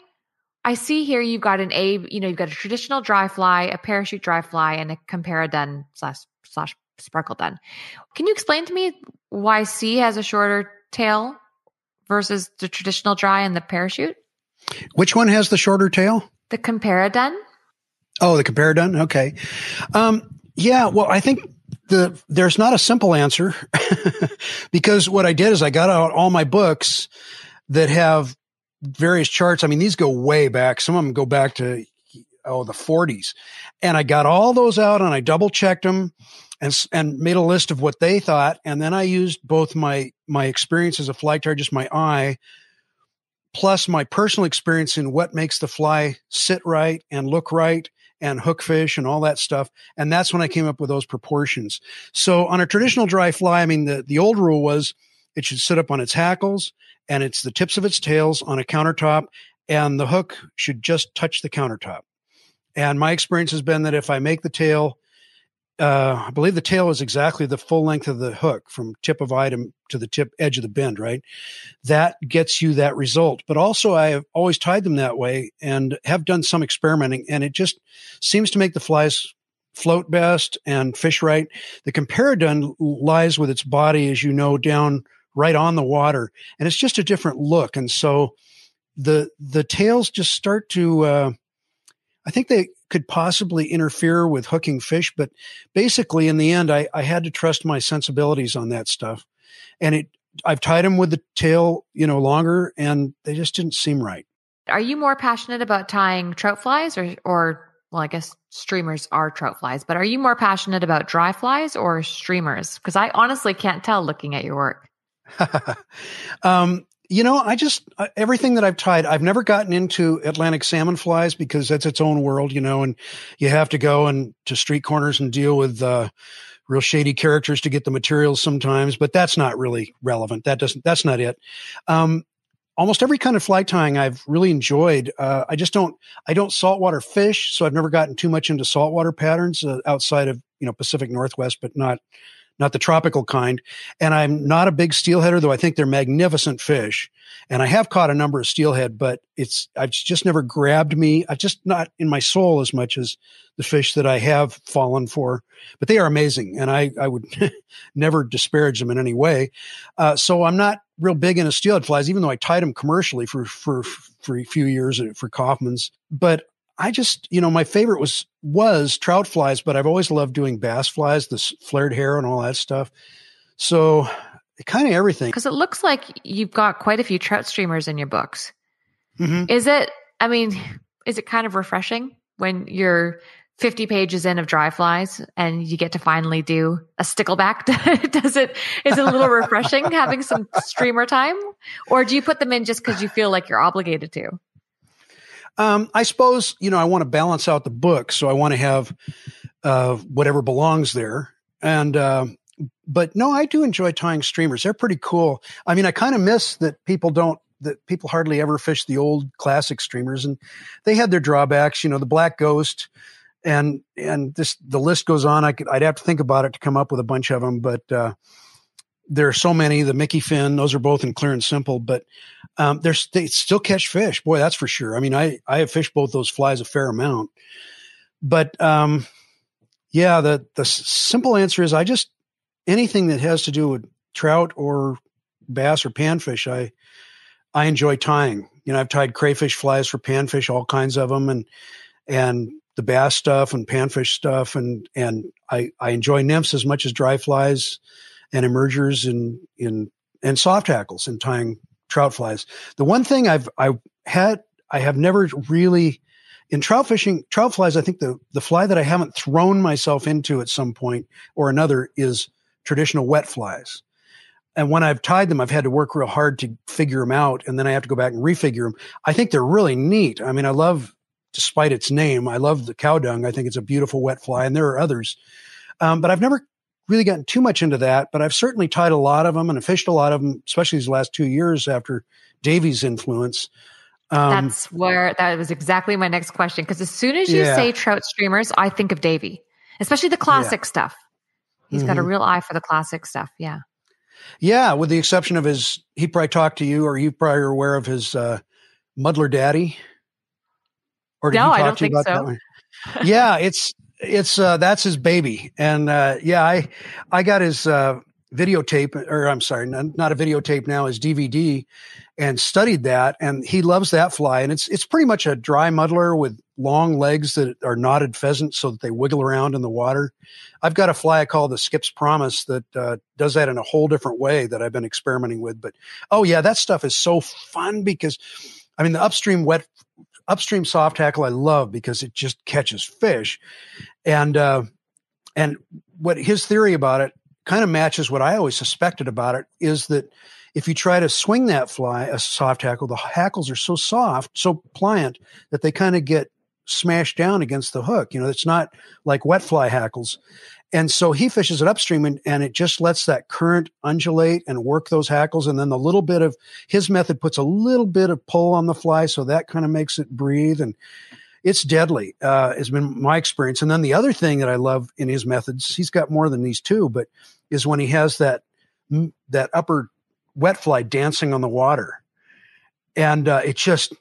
I see here you've got an A, you know, you've got a traditional dry fly, a parachute dry fly, and a comparadun slash slash sparkle dun. Can you explain to me why C has a shorter tail versus the traditional dry and the parachute? Which one has the shorter tail? The comparadun. Oh, the comparadun. Okay. Um, yeah. Well, I think the there's not a simple answer because what I did is I got out all my books that have various charts. I mean, these go way back. Some of them go back to oh the 40s, and I got all those out and I double checked them and and made a list of what they thought, and then I used both my my experience as a fly tier, just my eye, plus my personal experience in what makes the fly sit right and look right and hook fish and all that stuff. And that's when I came up with those proportions. So on a traditional dry fly, I mean, the, the old rule was it should sit up on its hackles and it's the tips of its tails on a countertop and the hook should just touch the countertop. And my experience has been that if I make the tail uh, I believe the tail is exactly the full length of the hook from tip of item to the tip edge of the bend, right? That gets you that result. But also, I have always tied them that way and have done some experimenting, and it just seems to make the flies float best and fish right. The comparadun lies with its body, as you know, down right on the water, and it's just a different look. And so the the tails just start to. Uh, I think they could possibly interfere with hooking fish. But basically, in the end, I, I had to trust my sensibilities on that stuff. And it, I've tied them with the tail, you know, longer and they just didn't seem right. Are you more passionate about tying trout flies or, or, well, I guess streamers are trout flies, but are you more passionate about dry flies or streamers? Because I honestly can't tell looking at your work. um, you know, I just uh, everything that I've tied, I've never gotten into Atlantic salmon flies because that's its own world, you know, and you have to go and to street corners and deal with uh, real shady characters to get the materials sometimes. But that's not really relevant. That doesn't. That's not it. Um, almost every kind of fly tying I've really enjoyed. Uh, I just don't. I don't saltwater fish, so I've never gotten too much into saltwater patterns uh, outside of you know Pacific Northwest, but not not the tropical kind. And I'm not a big steelheader, though I think they're magnificent fish. And I have caught a number of steelhead, but it's, I've just never grabbed me. I've just not in my soul as much as the fish that I have fallen for, but they are amazing. And I, I would never disparage them in any way. Uh, so I'm not real big into steelhead flies, even though I tied them commercially for, for, for a few years for Kaufmann's. But I just, you know, my favorite was was trout flies, but I've always loved doing bass flies, this flared hair and all that stuff. So kind of everything. Because it looks like you've got quite a few trout streamers in your books. Mm-hmm. Is it? I mean, is it kind of refreshing when you're 50 pages in of dry flies and you get to finally do a stickleback? Does it? Is it a little refreshing having some streamer time, or do you put them in just because you feel like you're obligated to? Um, I suppose you know I want to balance out the book, so I want to have uh, whatever belongs there. And uh, but no, I do enjoy tying streamers. They're pretty cool. I mean, I kind of miss that people don't that people hardly ever fish the old classic streamers, and they had their drawbacks. You know, the Black Ghost, and and this the list goes on. I could I'd have to think about it to come up with a bunch of them, but. Uh, there are so many. The Mickey Finn, those are both in clear and simple, but um, they still catch fish. Boy, that's for sure. I mean, I I have fished both those flies a fair amount, but um, yeah, the the simple answer is I just anything that has to do with trout or bass or panfish, I I enjoy tying. You know, I've tied crayfish flies for panfish, all kinds of them, and and the bass stuff and panfish stuff, and and I I enjoy nymphs as much as dry flies and emergers and in and soft hackles and tying trout flies. The one thing I've I had I have never really in trout fishing trout flies. I think the the fly that I haven't thrown myself into at some point or another is traditional wet flies. And when I've tied them, I've had to work real hard to figure them out, and then I have to go back and refigure them. I think they're really neat. I mean, I love, despite its name, I love the cow dung. I think it's a beautiful wet fly, and there are others. Um, but I've never really gotten too much into that, but I've certainly tied a lot of them and fished a lot of them, especially these last two years after Davy's influence. Um, That's where that was exactly my next question. Because as soon as you yeah. say trout streamers, I think of Davy, especially the classic yeah. stuff. He's mm-hmm. got a mm-hmm. real eye for the classic stuff. Yeah. Yeah, with the exception of his, he probably talked to you, or you probably are aware of his uh, Muddler Daddy. Or did no, he talk I don't to you think about so. that yeah, it's it's uh, that's his baby, and uh, yeah, I I got his uh, videotape, or I'm sorry, not, a videotape now, his DVD, and studied that, and he loves that fly, and it's it's pretty much a dry muddler with long legs that are knotted pheasant, so that they wiggle around in the water. I've got a fly I call the Skip's Promise that uh, does that in a whole different way that I've been experimenting with. But oh yeah, that stuff is so fun because, I mean, the upstream wet upstream soft hackle I love because it just catches fish, and uh, and what his theory about it kind of matches what I always suspected about it is that if you try to swing that fly, a soft hackle, the hackles are so soft, so pliant that they kind of get smashed down against the hook. You know, it's not like wet fly hackles. And so he fishes it upstream and, and it just lets that current undulate and work those hackles. And then the little bit of his method puts a little bit of pull on the fly. So that kind of makes it breathe. And it's deadly, uh, has been my experience. And then the other thing that I love in his methods, he's got more than these two, but is when he has that, that upper wet fly dancing on the water. And uh, it just,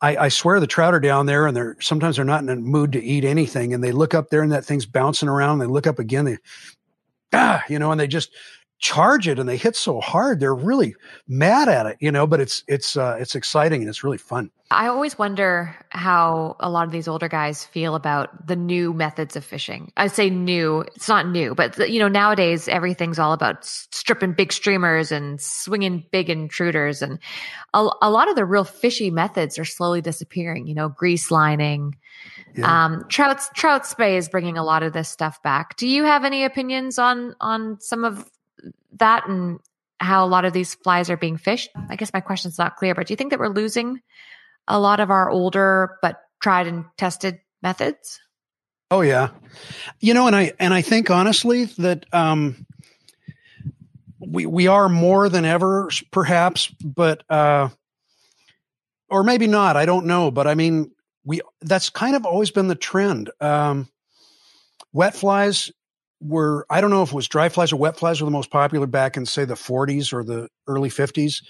I, I, swear the trout are down there and they're sometimes they're not in a mood to eat anything. And they look up there and that thing's bouncing around. and They look up again, they, ah, you know, and they just charge it and they hit so hard they're really mad at it you know but it's it's uh it's exciting and it's really fun i always wonder how a lot of these older guys feel about the new methods of fishing i say new it's not new but you know nowadays everything's all about stripping big streamers and swinging big intruders and a, a lot of the real fishy methods are slowly disappearing you know grease lining yeah. Um, trout trout spey is bringing a lot of this stuff back. Do you have any opinions on on some of that and how a lot of these flies are being fished. I guess my question's not clear, but do you think that we're losing a lot of our older but tried and tested methods? Oh yeah. You know, and I and I think honestly that um we we are more than ever perhaps, but uh or maybe not, I don't know, but I mean we that's kind of always been the trend. Um wet flies were I don't know if it was dry flies or wet flies were the most popular back in say the 40s or the early 50s,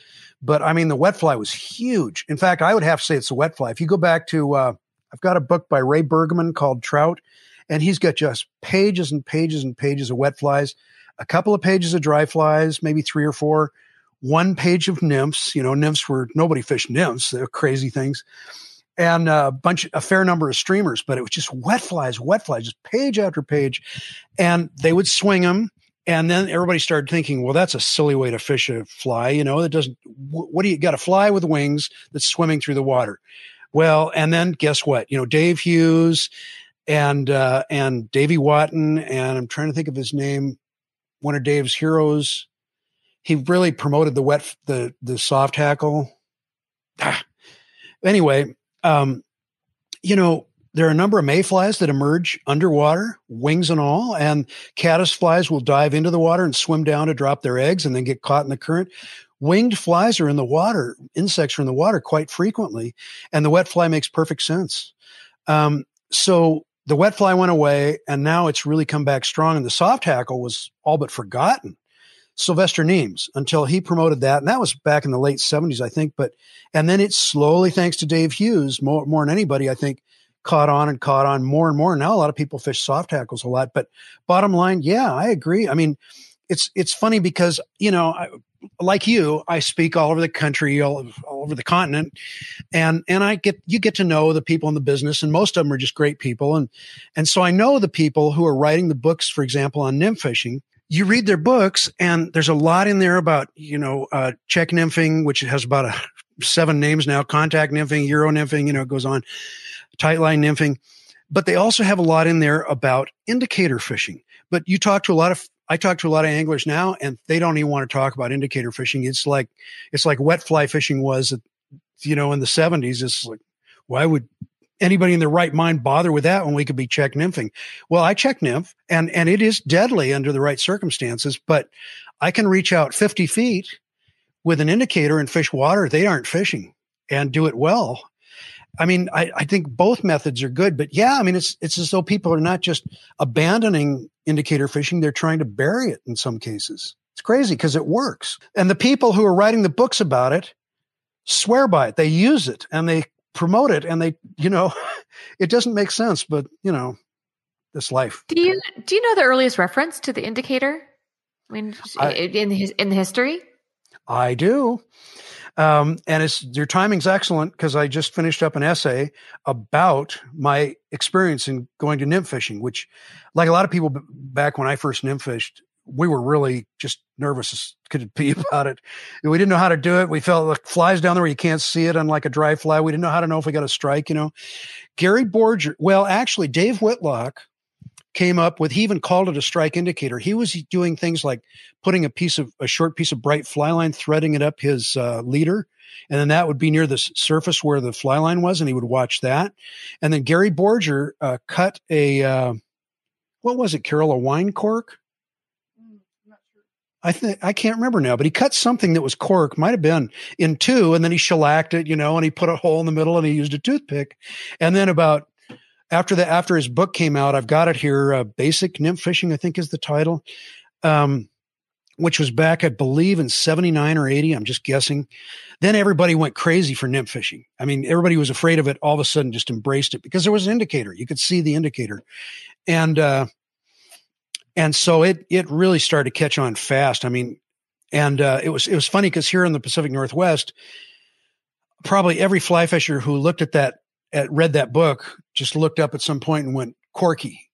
but I mean the wet fly was huge. In fact, I would have to say it's a wet fly. If you go back to uh, I've got a book by Ray Bergman called Trout, and he's got just pages and pages and pages of wet flies, a couple of pages of dry flies, maybe three or four, one page of nymphs. You know, nymphs were nobody fished nymphs; they're crazy things and a bunch, a fair number of streamers, but it was just wet flies, wet flies, just page after page. And they would swing them. And then everybody started thinking, well, that's a silly way to fish a fly. You know, it doesn't, what do you got a fly with wings that's swimming through the water? Well, and then guess what? You know, Dave Hughes and, uh, and Davy Wotton, and I'm trying to think of his name, one of Dave's heroes. He really promoted the wet, the, the soft hackle. Ah. Anyway, um, you know, there are a number of mayflies that emerge underwater, wings and all, and caddisflies will dive into the water and swim down to drop their eggs and then get caught in the current. Winged flies are in the water, insects are in the water quite frequently, and the wet fly makes perfect sense. Um, so the wet fly went away, and now it's really come back strong, and the soft hackle was all but forgotten. Sylvester Nemes until he promoted that. And that was back in the late 70s, I think. But, and then it slowly, thanks to Dave Hughes, more, more than anybody, I think, caught on and caught on more and more. Now a lot of people fish soft hackles a lot. But bottom line, yeah, I agree. I mean, it's, it's funny because, you know, I, like you, I speak all over the country, all, all over the continent, and and I get you get to know the people in the business, and most of them are just great people, and and so I know the people who are writing the books, for example, on nymph fishing, you read their books and there's a lot in there about, you know, uh, check nymphing, which has about a, seven names now, contact nymphing, euro nymphing, you know, it goes on, tight line nymphing. But they also have a lot in there about indicator fishing. But you talk to a lot of, I talk to a lot of anglers now and they don't even want to talk about indicator fishing. It's like, it's like wet fly fishing was, you know, in the seventies. It's like, why would anybody in their right mind bother with that when we could be check nymphing? Well, I check nymph and, and it is deadly under the right circumstances, but I can reach out 50 feet with an indicator and fish water. They aren't fishing. and do it well. I mean, I, I think both methods are good, but yeah, I mean, it's, it's as though people are not just abandoning indicator fishing. They're trying to bury it in some cases. It's crazy because it works. And the people who are writing the books about it swear by it. They use it and they promote it and they, you know, it doesn't make sense, but you know, this life. Do you, do you know the earliest reference to the indicator? I mean, I, in his, in the history? I do. Um, and it's your timing's excellent because I just finished up an essay about my experience in going to nymph fishing, which, like a lot of people back when I first nymph fished, we were really just nervous as could be about it. We didn't know how to do it. We felt like flies down there where you can't see it, unlike a dry fly. We didn't know how to know if we got a strike, you know. Gary Borger, well, actually, Dave Whitlock, came up with he even called it a strike indicator he was doing things like putting a piece of a short piece of bright fly line threading it up his uh, leader and then that would be near the surface where the fly line was and he would watch that and then gary borger uh, cut a uh, what was it carol a wine cork I think I can't remember now, but he cut something that was cork, might have been in two, and then he shellacked it, you know, and he put a hole in the middle and he used a toothpick. And then about after the after his book came out, I've got it here. Uh, Basic Nymph Fishing, I think, is the title. Um, which was back, I believe, in 79 or 80. I'm just guessing. Then everybody went crazy for nymph fishing. I mean, everybody was afraid of it. All of a sudden, just embraced it because there was an indicator. You could see the indicator. And, uh, and so it, it really started to catch on fast. I mean, and, uh, it was, it was funny because here in the Pacific Northwest, probably every fly fisher who looked at that at, read that book just looked up at some point and went corky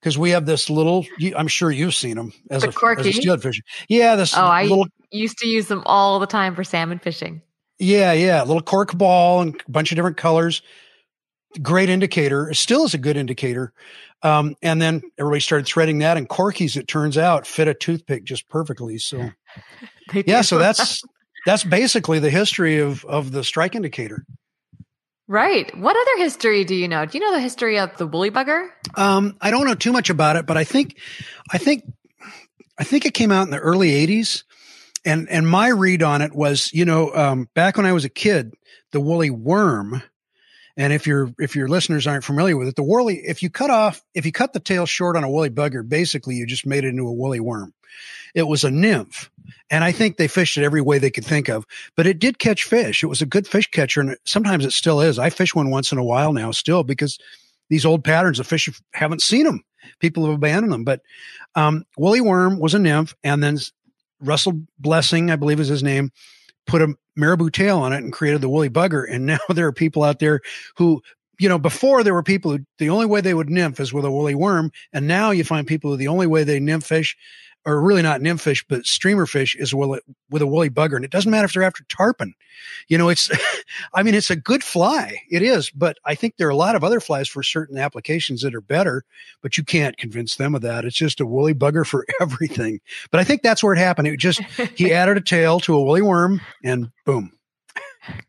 because we have this little. I'm sure you've seen them as, the a, corky. as a steelhead fisher. Yeah, this. Oh, I little, used to use them all the time for salmon fishing. Yeah, yeah, little cork ball and a bunch of different colors. Great indicator. It still is a good indicator. Um, and then everybody started threading that, and corkies, it turns out, fit a toothpick just perfectly. So, yeah, so that's that's basically the history of of the strike indicator. Right. What other history do you know? Do you know the history of the woolly bugger? Um, I don't know too much about it, but I think, I think, I think it came out in the early '80s, and and my read on it was, you know, um, back when I was a kid, the woolly worm. And if your if your listeners aren't familiar with it, the woolly if you cut off if you cut the tail short on a woolly bugger, basically you just made it into a woolly worm. It was a nymph. And I think they fished it every way they could think of, but it did catch fish. It was a good fish catcher. And sometimes it still is. I fish one once in a while now still because these old patterns of fish haven't seen them. People have abandoned them. But um, Woolly Worm was a nymph. And then Russell Blessing, I believe is his name, put a marabou tail on it and created the woolly bugger. And now there are people out there who you know, before there were people who the only way they would nymph is with a woolly worm, and now you find people who the only way they nymph fish or really not nymph fish, but streamer fish is with a woolly bugger. And it doesn't matter if they're after tarpon. You know, it's, I mean, it's a good fly. It is, but I think there are a lot of other flies for certain applications that are better, but you can't convince them of that. It's just a woolly bugger for everything. But I think that's where it happened. It just, he added a tail to a woolly worm and boom.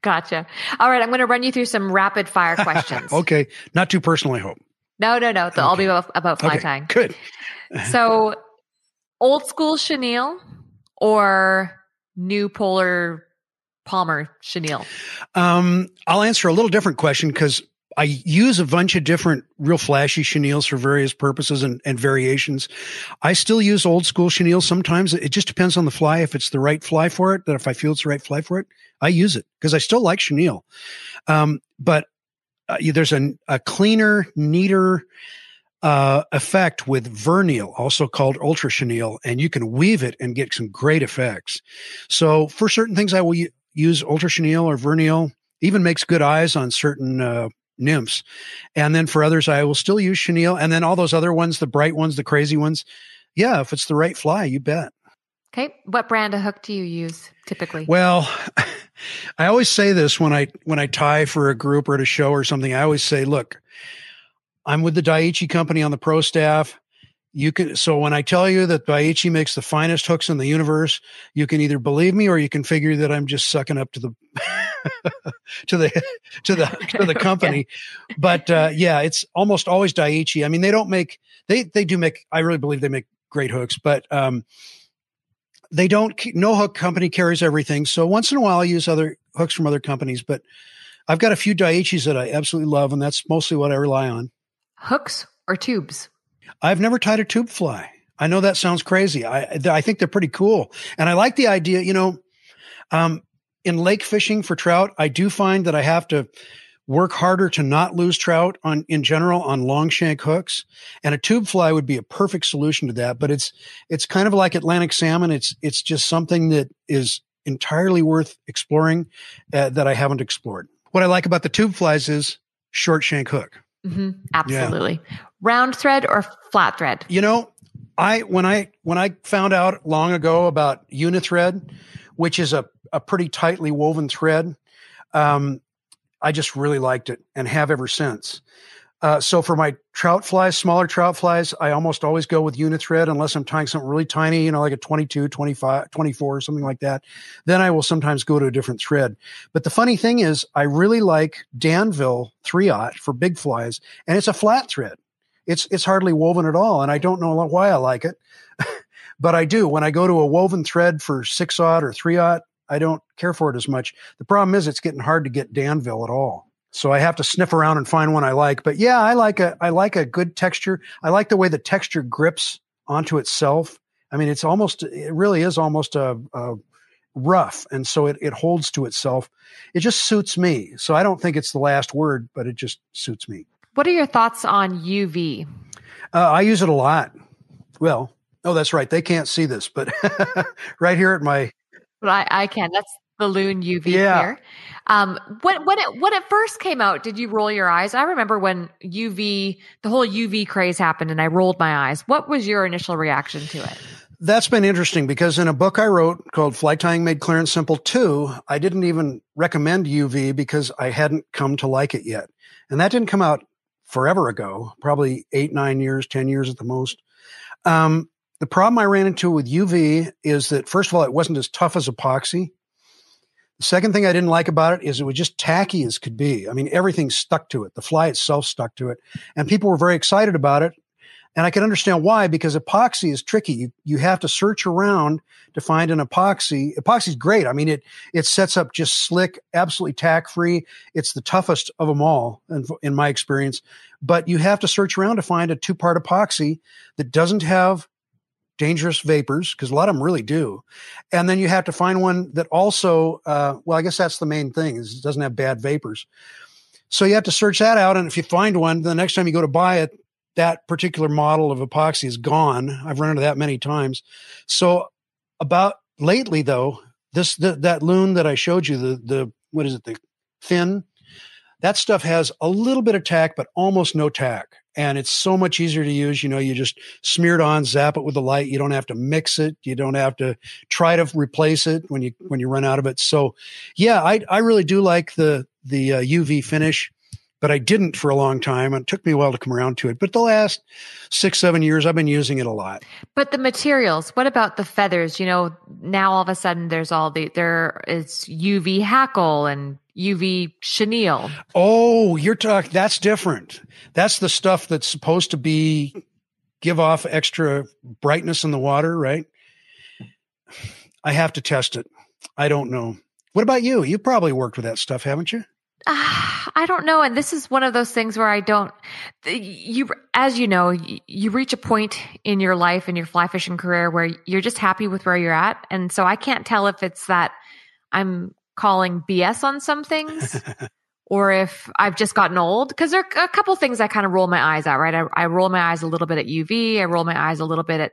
Gotcha. All right. I'm going to run you through some rapid fire questions. okay. Not too personal, I hope. No, no, no. They'll okay. all be about, about fly okay. tying. Good. so old school chenille or new polar Palmer chenille? Um, I'll answer a little different question because I use a bunch of different real flashy chenilles for various purposes and, and, variations. I still use old school chenilles sometimes. It just depends on the fly. If it's the right fly for it, that if I feel it's the right fly for it, I use it because I still like chenille. Um, but uh, there's a, a cleaner, neater, uh, effect with Vernille, also called ultra chenille, and you can weave it and get some great effects. So for certain things, I will use ultra chenille or Vernille. Even makes good eyes on certain uh, nymphs, and then for others, I will still use chenille. And then all those other ones, the bright ones, the crazy ones, yeah, if it's the right fly, you bet. Okay, what brand of hook do you use typically? Well, I always say this when I when I tie for a group or at a show or something. I always say, look I'm with the Daiichi company on the pro staff. You can, so when I tell you that Daiichi makes the finest hooks in the universe, you can either believe me or you can figure that I'm just sucking up to the, to the, to the, to the company. But, uh, yeah, it's almost always Daiichi. I mean, they don't make, they, they do make, I really believe they make great hooks, but, um, they don't. No hook company carries everything. So once in a while, I use other hooks from other companies. But I've got a few Daiichis that I absolutely love, and that's mostly what I rely on. Hooks or tubes? I've never tied a tube fly. I know that sounds crazy. I I think they're pretty cool, and I like the idea. You know, um, in lake fishing for trout, I do find that I have to work harder to not lose trout on in general on long shank hooks and a tube fly would be a perfect solution to that but it's it's kind of like atlantic salmon it's it's just something that is entirely worth exploring uh, that i haven't explored what i like about the tube flies is short shank hook mm-hmm. absolutely yeah. round thread or flat thread you know i when i when i found out long ago about unithread which is a, a pretty tightly woven thread um, I just really liked it and have ever since. Uh, so for my trout flies, smaller trout flies, I almost always go with unithread unless I'm tying something really tiny, you know, like a 22, 25, 24, or something like that. Then I will sometimes go to a different thread. But the funny thing is I really like Danville 3-aught for big flies and it's a flat thread. It's, it's hardly woven at all. And I don't know why I like it, but I do. When I go to a woven thread for 6-aught or 3-aught, I don't care for it as much. The problem is it's getting hard to get Danville at all. So I have to sniff around and find one I like. But yeah, I like a I like a good texture. I like the way the texture grips onto itself. I mean, it's almost it really is almost a, a rough, and so it it holds to itself. It just suits me. So I don't think it's the last word, but it just suits me. What are your thoughts on UV? Uh, I use it a lot. Well, oh, that's right. They can't see this, but right here at my but I, I can. That's the Loon UV yeah. here. Um, when when it when it first came out, did you roll your eyes? I remember when UV, the whole UV craze happened, and I rolled my eyes. What was your initial reaction to it? That's been interesting because in a book I wrote called Fly Tying Made Clear and Simple 2, I didn't even recommend UV because I hadn't come to like it yet. And that didn't come out forever ago, probably eight, nine years, 10 years at the most. Um, the problem I ran into with UV is that, first of all, it wasn't as tough as epoxy. The second thing I didn't like about it is it was just tacky as could be. I mean, everything stuck to it. The fly itself stuck to it. And people were very excited about it. And I can understand why, because epoxy is tricky. You, you have to search around to find an epoxy. Epoxy is great. I mean, it, it sets up just slick, absolutely tack free. It's the toughest of them all in, in my experience, but you have to search around to find a two part epoxy that doesn't have dangerous vapors because a lot of them really do. And then you have to find one that also uh, well i guess that's the main thing is it doesn't have bad vapors. So you have to search that out and if you find one the next time you go to buy it that particular model of epoxy is gone. I've run into that many times. So about lately though this the, that loon that i showed you the the what is it the thin that stuff has a little bit of tack but almost no tack and it's so much easier to use. You know, you just smear it on, zap it with the light. You don't have to mix it. You don't have to try to replace it when you when you run out of it. So, yeah, I I really do like the the uh, UV finish, but I didn't for a long time. It took me a while to come around to it. But the last six seven years, I've been using it a lot. But the materials. What about the feathers? You know, now all of a sudden there's all the there is UV hackle and UV chenille. Oh, you're talking, that's different. That's the stuff that's supposed to be give off extra brightness in the water, right? I have to test it. I don't know. What about you? You probably worked with that stuff, haven't you? Uh, I don't know. And this is one of those things where I don't, you, as you know, you reach a point in your life in your fly fishing career where you're just happy with where you're at. And so I can't tell if it's that I'm calling BS on some things or if I've just gotten old. Because there are a couple things I kind of roll my eyes at, right? I, I, roll my eyes a little bit at UV. I roll my eyes a little bit at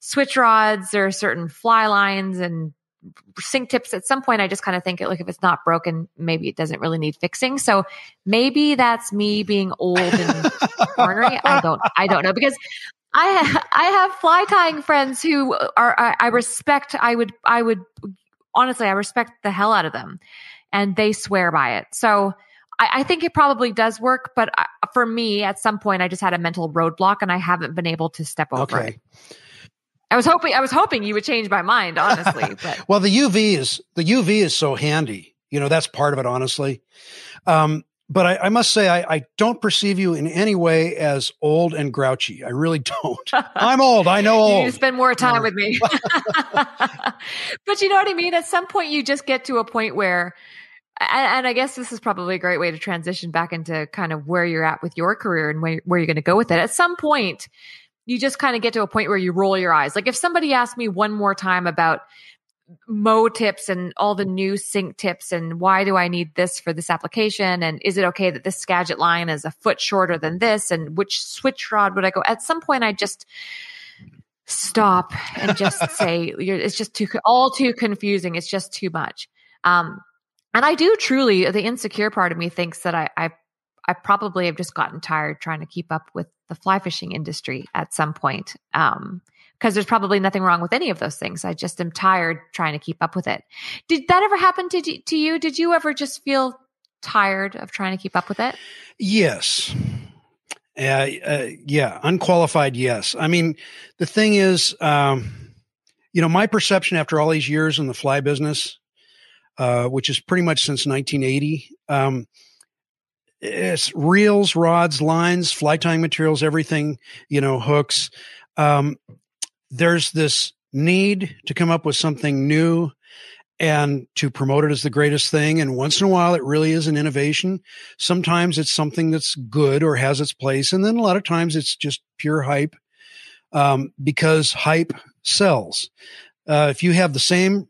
switch rods. There are certain fly lines and sink tips. At some point, I just kind of think, it like, if it's not broken, maybe it doesn't really need fixing. So maybe that's me being old and ornery. I don't, I don't know because I ha- I have fly tying friends who are I, I respect. I would I would honestly, I respect the hell out of them and they swear by it. So I, I think it probably does work. But I, for me, at some point, I just had a mental roadblock and I haven't been able to step over okay. it. I was hoping I was hoping you would change my mind, honestly. But well, the UV is the UV is so handy. You know, that's part of it, honestly. Um, but I, I, must say, I, I, don't perceive you in any way as old and grouchy. I really don't. I'm old. I know old. You spend more time with me. but you know what I mean? At some point, you just get to a point where, and, and, I guess this is probably a great way to transition back into kind of where you're at with your career and where, where you're going to go with it. At some point, you just kind of get to a point where you roll your eyes. Like if somebody asked me one more time about Mow tips and all the new sink tips and why do I need this for this application and is it okay that this Skagit line is a foot shorter than this and which switch rod would I go? At some point, I just stop and just say it's just too all too confusing. It's just too much. Um, and I do truly the insecure part of me thinks that I, I I probably have just gotten tired trying to keep up with the fly fishing industry at some point. Um, because there's probably nothing wrong with any of those things. I just am tired trying to keep up with it. Did that ever happen to, to you? Did you ever just feel tired of trying to keep up with it? Yes. Uh, uh, yeah, unqualified. Yes. I mean, the thing is, um, you know, my perception after all these years in the fly business, uh, which is pretty much since 1980, um, it's reels, rods, lines, fly tying materials, everything, you know, hooks. Um, there's this need to come up with something new and to promote it as the greatest thing. And once in a while, it really is an innovation. Sometimes it's something that's good or has its place. And then a lot of times it's just pure hype um, because hype sells. Uh, if you have the same,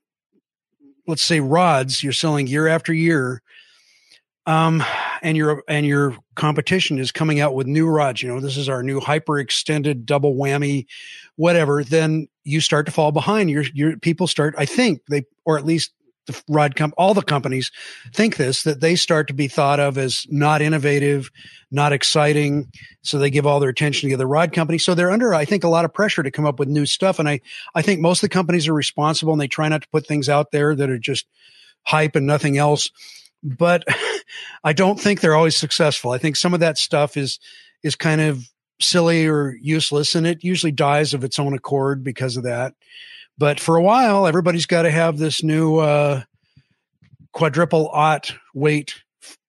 let's say, rods you're selling year after year, um, and your and your competition is coming out with new rods, you know, this is our new hyper extended double whammy, whatever, then you start to fall behind. Your your people start, I think they, or at least the rod comp, all the companies think this that they start to be thought of as not innovative, not exciting. So they give all their attention to the rod company. So they're under, I think, a lot of pressure to come up with new stuff. And I, I think most of the companies are responsible and they try not to put things out there that are just hype and nothing else but I don't think they're always successful. I think some of that stuff is is kind of silly or useless, and it usually dies of its own accord because of that. But for a while, everybody's got to have this new uh, quadruple aught weight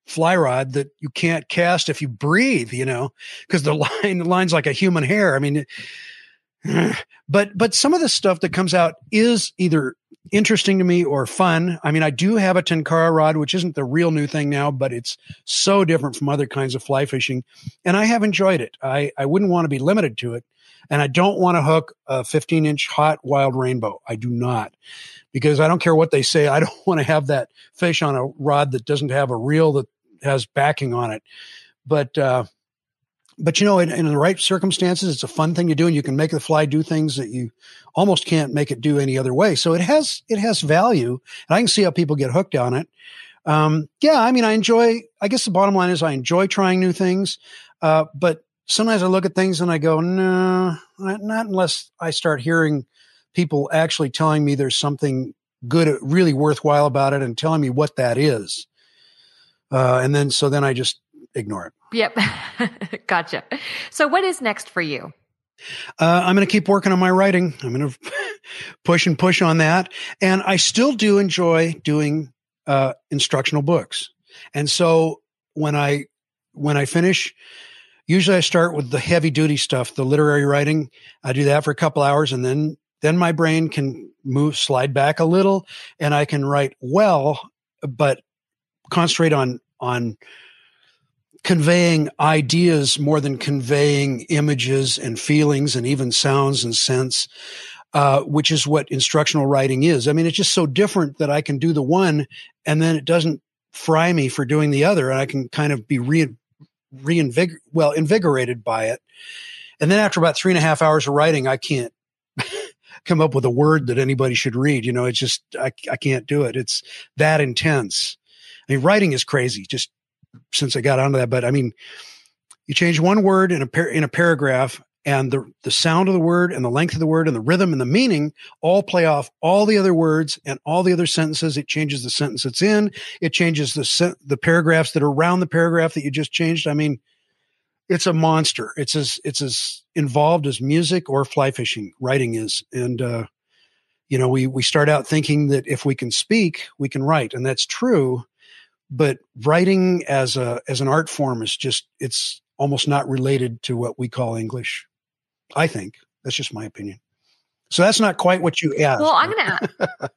fly rod that you can't cast if you breathe, you know, because the line the line's like a human hair. I mean, but but some of the stuff that comes out is either interesting to me or fun. I mean, I do have a Tenkara rod, which isn't the real new thing now, but it's so different from other kinds of fly fishing. And I have enjoyed it. I, I wouldn't want to be limited to it. And I don't want to hook a 15 inch hot wild rainbow. I do not because I don't care what they say. I don't want to have that fish on a rod that doesn't have a reel that has backing on it. But, uh, but you know, in, in, the right circumstances, it's a fun thing to do, and you can make the fly do things that you almost can't make it do any other way. So it has it has value, and I can see how people get hooked on it. Um, yeah, I mean, I enjoy. I guess the bottom line is I enjoy trying new things, uh, but sometimes I look at things and I go, no, not unless I start hearing people actually telling me there's something good, really worthwhile about it, and telling me what that is. Uh, and then so then I just ignore it. Yep. gotcha. So, what is next for you? Uh, I'm going to keep working on my writing. I'm going to push and push on that. And I still do enjoy doing uh, instructional books. And so when I when I finish, usually I start with the heavy duty stuff, the literary writing. I do that for a couple hours, and then then my brain can move slide back a little, and I can write well, but concentrate on on conveying ideas more than conveying images and feelings and even sounds and scents, uh, which is what instructional writing is. I mean, it's just so different that I can do the one and then it doesn't fry me for doing the other, and I can kind of be re reinvigor well invigorated by it. And then after about three and a half hours of writing, I can't come up with a word that anybody should read. You know, it's just I, I can't do it. It's that intense. I mean, writing is crazy. Just since I got onto that, but I mean, you change one word in a par- in a paragraph and the the sound of the word and the length of the word and the rhythm and the meaning all play off all the other words and all the other sentences. It changes the sentence it's in. It changes the se- the paragraphs that are around the paragraph that you just changed. I mean it's a monster. It's as it's as involved as music or fly fishing writing is. And uh you know we we start out thinking that if we can speak we can write. And that's true but writing as a as an art form is just it's almost not related to what we call English. I think that's just my opinion. So that's not quite what you asked. Well, I'm gonna.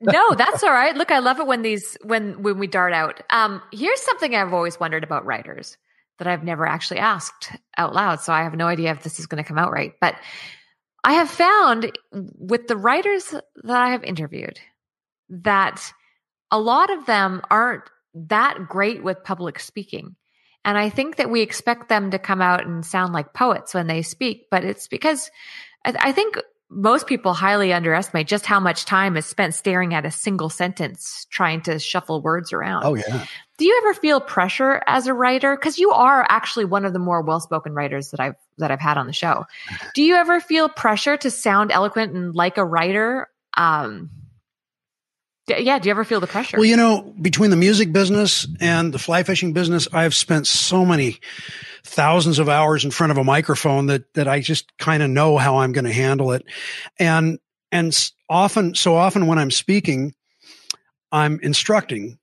no, that's all right. Look, I love it when these when when we dart out. Um, here's something I've always wondered about writers that I've never actually asked out loud. So I have no idea if this is going to come out right. But I have found with the writers that I have interviewed that a lot of them aren't that great with public speaking. And I think that we expect them to come out and sound like poets when they speak, but it's because I, think most people highly underestimate just how much time is spent staring at a single sentence trying to shuffle words around. Oh, yeah. Do you ever feel pressure as a writer? Because you are actually one of the more well-spoken writers that I've that I've had on the show. Do you ever feel pressure to sound eloquent and like a writer? Um, yeah. Do you ever feel the pressure? Well, you know, between the music business and the fly fishing business, I've spent so many thousands of hours in front of a microphone that, that I just kind of know how I'm going to handle it. And, and often, so often when I'm speaking, I'm instructing.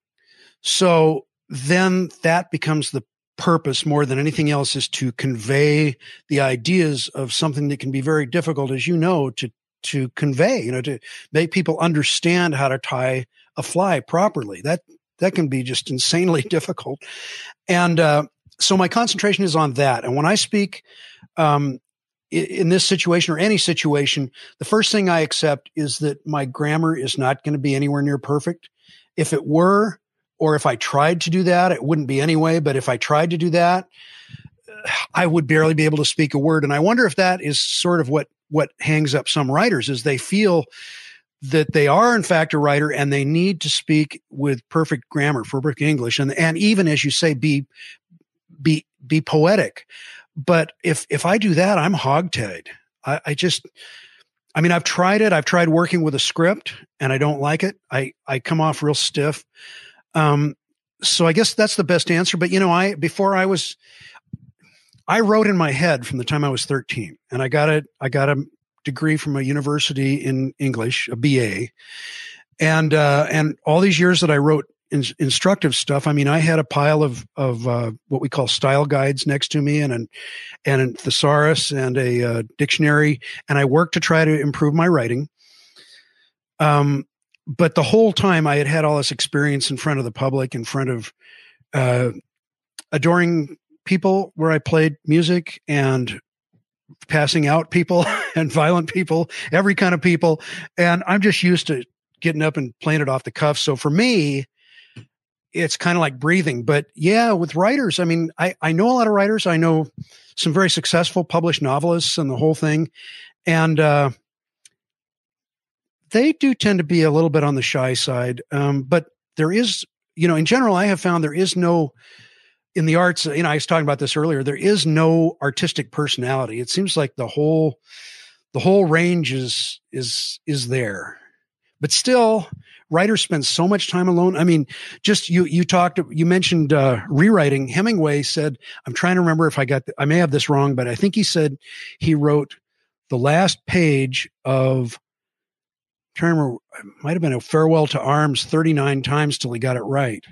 So then that becomes the purpose more than anything else is to convey the ideas of something that can be very difficult, as you know, to to convey, you know, to make people understand how to tie a fly properly. That that can be just insanely difficult. And uh, so my concentration is on that. And when I speak um, in this situation or any situation, the first thing I accept is that my grammar is not going to be anywhere near perfect. If it were, or if I tried to do that, it wouldn't be anyway. But if I tried to do that, I would barely be able to speak a word. And I wonder if that is sort of what what hangs up some writers is they feel that they are in fact a writer and they need to speak with perfect grammar, perfect English, and and even as you say, be be be poetic. But if if I do that, I'm hogtied. I, I just I mean, I've tried it. I've tried working with a script and I don't like it. I, I come off real stiff. Um, so I guess that's the best answer. But you know, I, before I was, I wrote in my head from the time I was 13 and I got a, I got a degree from a university in English, a BA. And, uh, and all these years that I wrote in, instructive stuff. I mean, I had a pile of, of, uh, what we call style guides next to me and an, and a thesaurus and a uh, dictionary. And I worked to try to improve my writing. Um, but the whole time I had had all this experience in front of the public, in front of, uh, adoring people where I played music and passing out people and violent people, every kind of people. And I'm just used to getting up and playing it off the cuff. So for me, it's kind of like breathing. But yeah, with writers, I mean, I, I know a lot of writers. I know some very successful published novelists and the whole thing. And, uh, they do tend to be a little bit on the shy side. Um, but there is, you know, in general, I have found there is no, in the arts, you know, I was talking about this earlier. There is no artistic personality. It seems like the whole, the whole range is is is there, but still, writers spend so much time alone. I mean, just you you talked, you mentioned uh, rewriting. Hemingway said, "I'm trying to remember if I got, the, I may have this wrong, but I think he said he wrote the last page of." I'm trying to remember, might have been a farewell to arms 39 times till he got it right.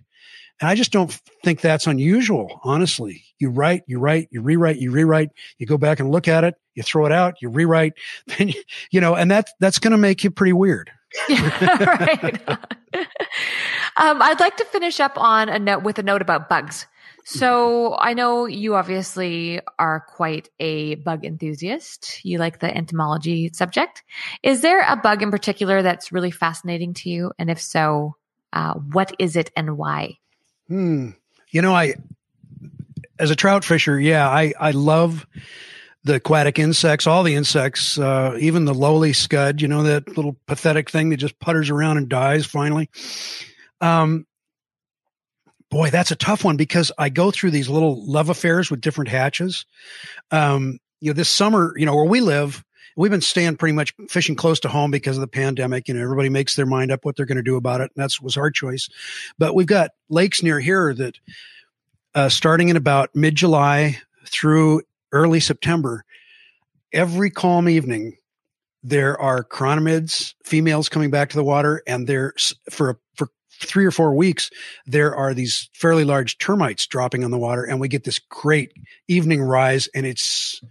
And I just don't think that's unusual, honestly. You write, you write, you rewrite, you rewrite, you go back and look at it, you throw it out, you rewrite, then, you, you know, and that, that's going to make you pretty weird. right. um, I'd like to finish up on a note with a note about bugs. So I know you obviously are quite a bug enthusiast. You like the entomology subject. Is there a bug in particular that's really fascinating to you? And if so, uh, what is it and why? Hmm. You know, I, as a trout fisher, yeah, I, I love the aquatic insects, all the insects, uh, even the lowly scud, you know, that little pathetic thing that just putters around and dies finally. Um, boy, that's a tough one because I go through these little love affairs with different hatches. Um, you know, this summer, you know, where we live, we've been staying pretty much fishing close to home because of the pandemic. You know, everybody makes their mind up what they're going to do about it. And that was our choice. But we've got lakes near here that, uh, starting in about mid July through early September, every calm evening, there are chironomids, females coming back to the water, and they're for for three or four weeks, there are these fairly large termites dropping on the water, and we get this great evening rise, and it's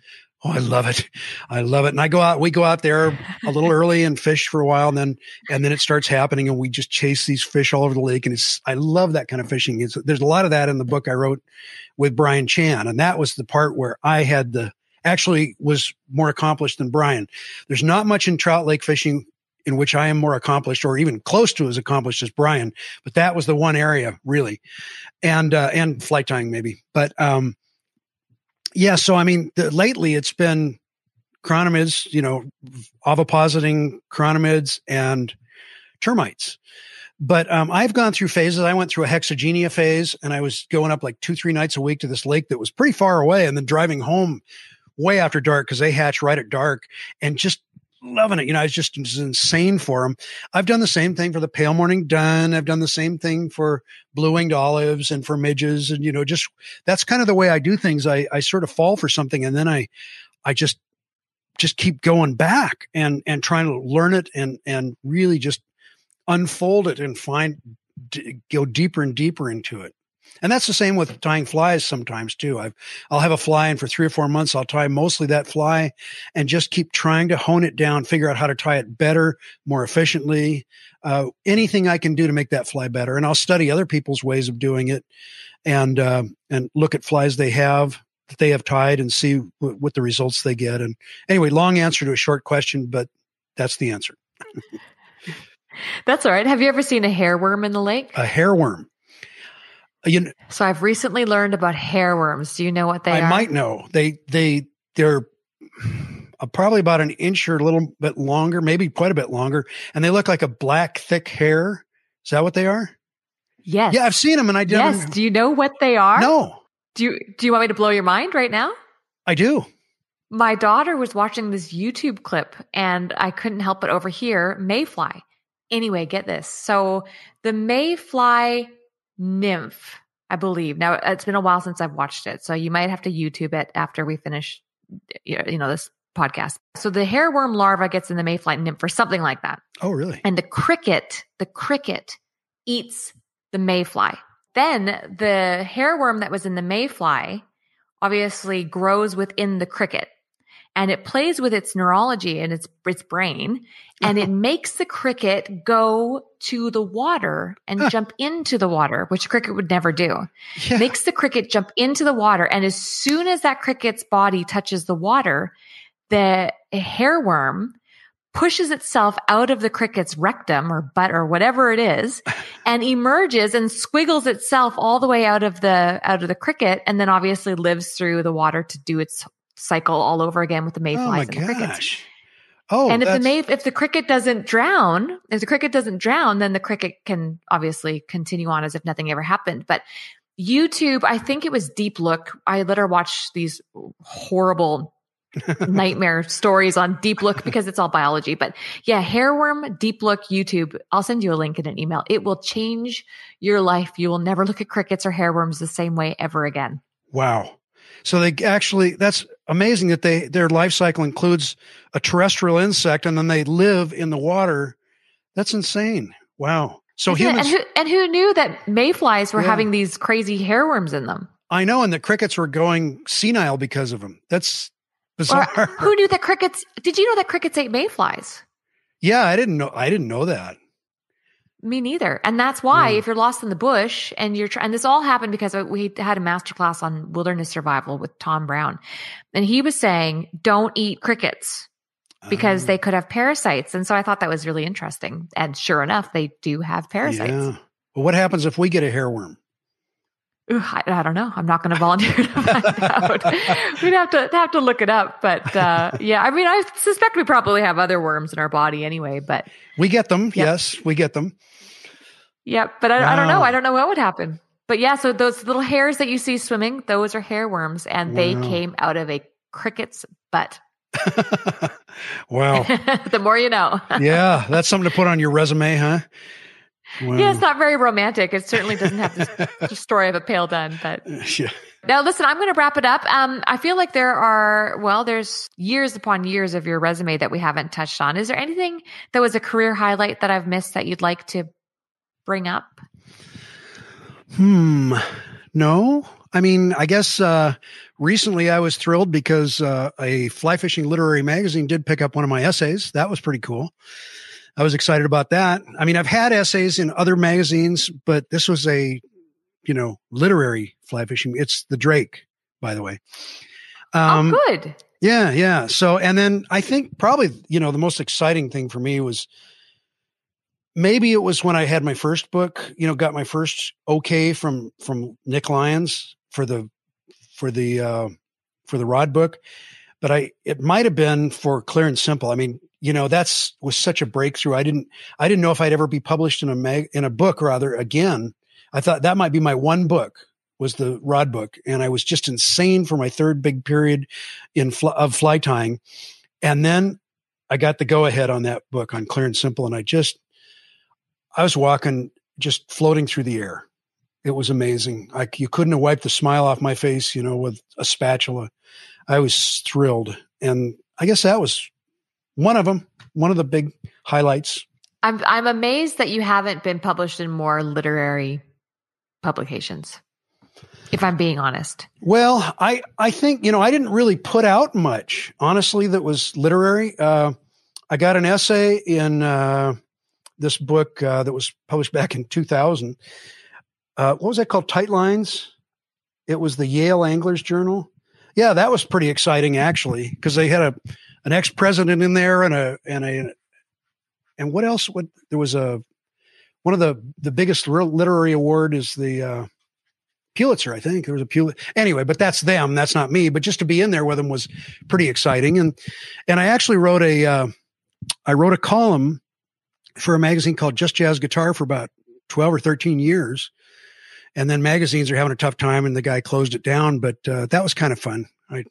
oh, I love it, I love it. And I go out, we go out there a little early and fish for a while, and then and then it starts happening, and we just chase these fish all over the lake, and it's I love that kind of fishing. It's, there's a lot of that in the book I wrote with Brian Chan, and that was the part where I had the actually was more accomplished than Brian. There's not much in trout lake fishing in which I am more accomplished or even close to as accomplished as Brian, but that was the one area really. And, uh, and fly tying maybe, but, um, yeah. So, I mean, the, lately it's been chironomids, you know, ovipositing chironomids and termites. But um, I've gone through phases. I went through a hexagenia phase and I was going up like two, three nights a week to this lake that was pretty far away and then driving home way after dark because they hatch right at dark and just loving it. You know, it's just it's insane for them. I've done the same thing for the pale morning dun. I've done the same thing for blue winged olives and for midges. And, you know, just that's kind of the way I do things. I, I sort of fall for something and then I, I just, just keep going back and, and trying to learn it and, and really just unfold it and find, d- go deeper and deeper into it. And that's the same with tying flies sometimes too. I've, I'll have a fly and for three or four months, I'll tie mostly that fly and just keep trying to hone it down, figure out how to tie it better, more efficiently, uh, anything I can do to make that fly better. And I'll study other people's ways of doing it and, uh, and look at flies they have that they have tied and see w- what the results they get. And anyway, long answer to a short question, but that's the answer. that's all right. Have you ever seen a hairworm in the lake? A hairworm. Uh, you know, so I've recently learned about hairworms. Do you know what they are? I are? might know. They they they're probably about an inch or a little bit longer, maybe quite a bit longer, and they look like a black thick hair. Is that what they are? Yes. Yeah, I've seen them, and I did. Yes. Do you know what they are? No. Do you Do you want me to blow your mind right now? I do. My daughter was watching this YouTube clip, and I couldn't help but overhear mayfly. Anyway, get this. So the mayfly nymph, I believe. Now it's been a while since I've watched it, so you might have to YouTube it after we finish, you know, this podcast. So the hairworm larva gets in the mayfly nymph or something like that. Oh, really? And the cricket, the cricket eats the mayfly. Then the hairworm that was in the mayfly obviously grows within the cricket and it plays with its neurology and its its brain and it uh-huh. makes the cricket go to the water and jump into the water which a cricket would never do. Yeah. makes the cricket jump into the water and as soon as that cricket's body touches the water the hairworm pushes itself out of the cricket's rectum or butt or whatever it is and emerges and squiggles itself all the way out of the out of the cricket and then obviously lives through the water to do its cycle all over again with the mayflies oh and the crickets. Oh, and if the may if the cricket doesn't drown, if the cricket doesn't drown, then the cricket can obviously continue on as if nothing ever happened. But YouTube, I think it was Deep Look. I let her watch these horrible nightmare stories on Deep Look because it's all biology. But yeah, hairworm Deep Look YouTube. I'll send you a link in an email. It will change your life. You will never look at crickets or hairworms the same way ever again. Wow. So they actually, that's amazing that they, their life cycle includes a terrestrial insect and then they live in the water. That's insane. Wow. So Isn't humans. And who, and who, knew that mayflies were yeah. having these crazy hairworms in them? I know. And the crickets were going senile because of them. That's bizarre. Or who knew that crickets, did you know that crickets ate mayflies? Yeah, I didn't know. I didn't know that. Me neither. And that's why if you're lost in the bush and you're trying, and this all happened because we had a masterclass on wilderness survival with Tom Brown. And he was saying, don't eat crickets because um, they could have parasites. And so I thought that was really interesting. And sure enough, they do have parasites. Yeah. Well, what happens if we get a hairworm? Ooh, I, I, don't know. I'm not going to volunteer to find out. We'd have to have to look it up. But uh, yeah, I mean, I suspect we probably have other worms in our body anyway. But we get them. Yep. Yes, we get them. Yep. But I, wow. I, don't know. I don't know what would happen. But yeah, so those little hairs that you see swimming, those are hair worms, and wow. they came out of a cricket's butt. wow. the more you know. yeah, that's something to put on your resume, huh? Wow. Yeah, it's not very romantic. It certainly doesn't have the story of a pale dun, but yeah. Now, listen, I'm going to wrap it up. Um, I feel like there are, well, there's years upon years of your resume that we haven't touched on. Is there anything that was a career highlight that I've missed that you'd like to bring up? Hmm. No. I mean, I guess uh, recently I was thrilled because uh, a fly fishing literary magazine did pick up one of my essays. That was pretty cool. I was excited about that. I mean, I've had essays in other magazines, but this was a, you know, literary fly fishing. It's the Drake, by the way. Um, oh, good. Yeah, yeah. So, and then I think probably, you know, the most exciting thing for me was maybe it was when I had my first book, you know, got my first okay from from Nick Lyons for the for the uh for the rod book. But I it might have been for Clear and Simple. I mean, you know, that's was such a breakthrough. I didn't I didn't know if I'd ever be published in a mag in a book rather again. I thought that might be my one book was the rod book, and I was just insane for my third big period in fl- of fly tying, and then I got the go ahead on that book on Clear and Simple, and I just I was walking, just floating through the air. It was amazing. I, you couldn't have wiped the smile off my face, you know, with a spatula. I was thrilled, and I guess that was one of them. One of the big highlights. I'm I'm amazed that you haven't been published in more literary publications if I'm being honest. Well, I, I think, you know, I didn't really put out much, honestly, that was literary. Uh, I got an essay in uh, this book uh, that was published back in 2000. Uh, what was that called? Tight Lines? It was the Yale Anglers Journal. Yeah, that was pretty exciting actually, because they had a an ex president in there and a and a and what else? What there was a one of the the biggest literary award is the uh, Pulitzer, I think there was a Pulitzer. Anyway, but that's them. That's not me. But just to be in there with them was pretty exciting. And and I actually wrote a uh, I wrote a column for a magazine called Just Jazz Guitar for about twelve or thirteen years. And then magazines are having a tough time, and the guy closed it down. But uh, that was kind of fun. I,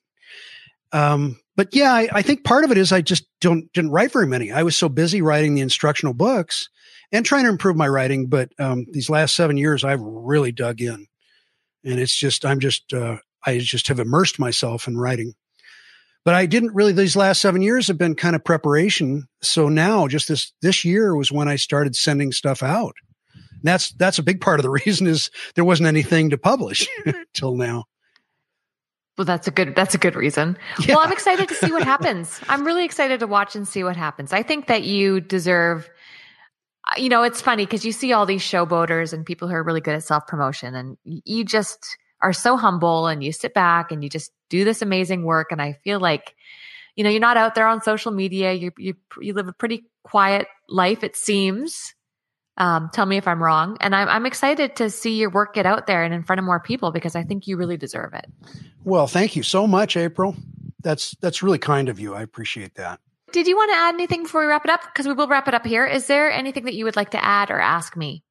um, but yeah, I, I think part of it is I just don't didn't write very many. I was so busy writing the instructional books and trying to improve my writing. But um, these last seven years, I've really dug in and it's just i'm just uh, i just have immersed myself in writing but i didn't really these last seven years have been kind of preparation. So now just this this year was when i started sending stuff out. And that's that's a big part of the reason is there wasn't anything to publish till now. Well that's a good that's a good reason. Yeah. well i'm excited to see what happens. I'm really excited to watch and see what happens. I think that you deserve you know, it's funny because you see all these showboaters and people who are really good at self promotion, and you just are so humble and you sit back and you just do this amazing work. And I feel like, you know, you're not out there on social media. You you you live a pretty quiet life, it seems. Um, tell me if I'm wrong. And I'm I'm excited to see your work get out there and in front of more people because I think you really deserve it. Well, thank you so much, April. That's that's really kind of you. I appreciate that. Did you want to add anything before we wrap it up? Because we will wrap it up here. Is there anything that you would like to add or ask me?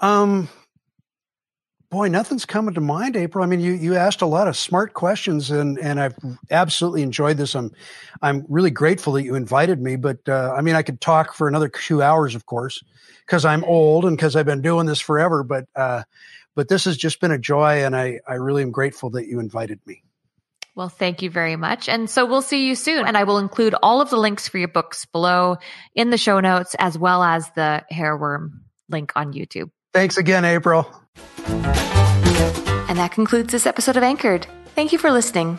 Um, boy, nothing's coming to mind, April. I mean, you you asked a lot of smart questions, and and I've absolutely enjoyed this. I'm I'm really grateful that you invited me. But uh, I mean, I could talk for another two hours, of course, because I'm old and because I've been doing this forever. But uh, but this has just been a joy, and I I really am grateful that you invited me. Well, thank you very much. And so we'll see you soon. And I will include all of the links for your books below in the show notes, as well as the hairworm link on YouTube. Thanks again, April. And that concludes this episode of Anchored. Thank you for listening.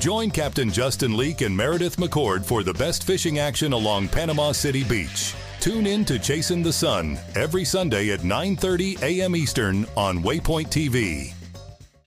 Join Captain Justin Leake and Meredith McCord for the best fishing action along Panama City Beach. Tune in to Chasing the Sun every Sunday at 9:30 a.m. Eastern on Waypoint TV.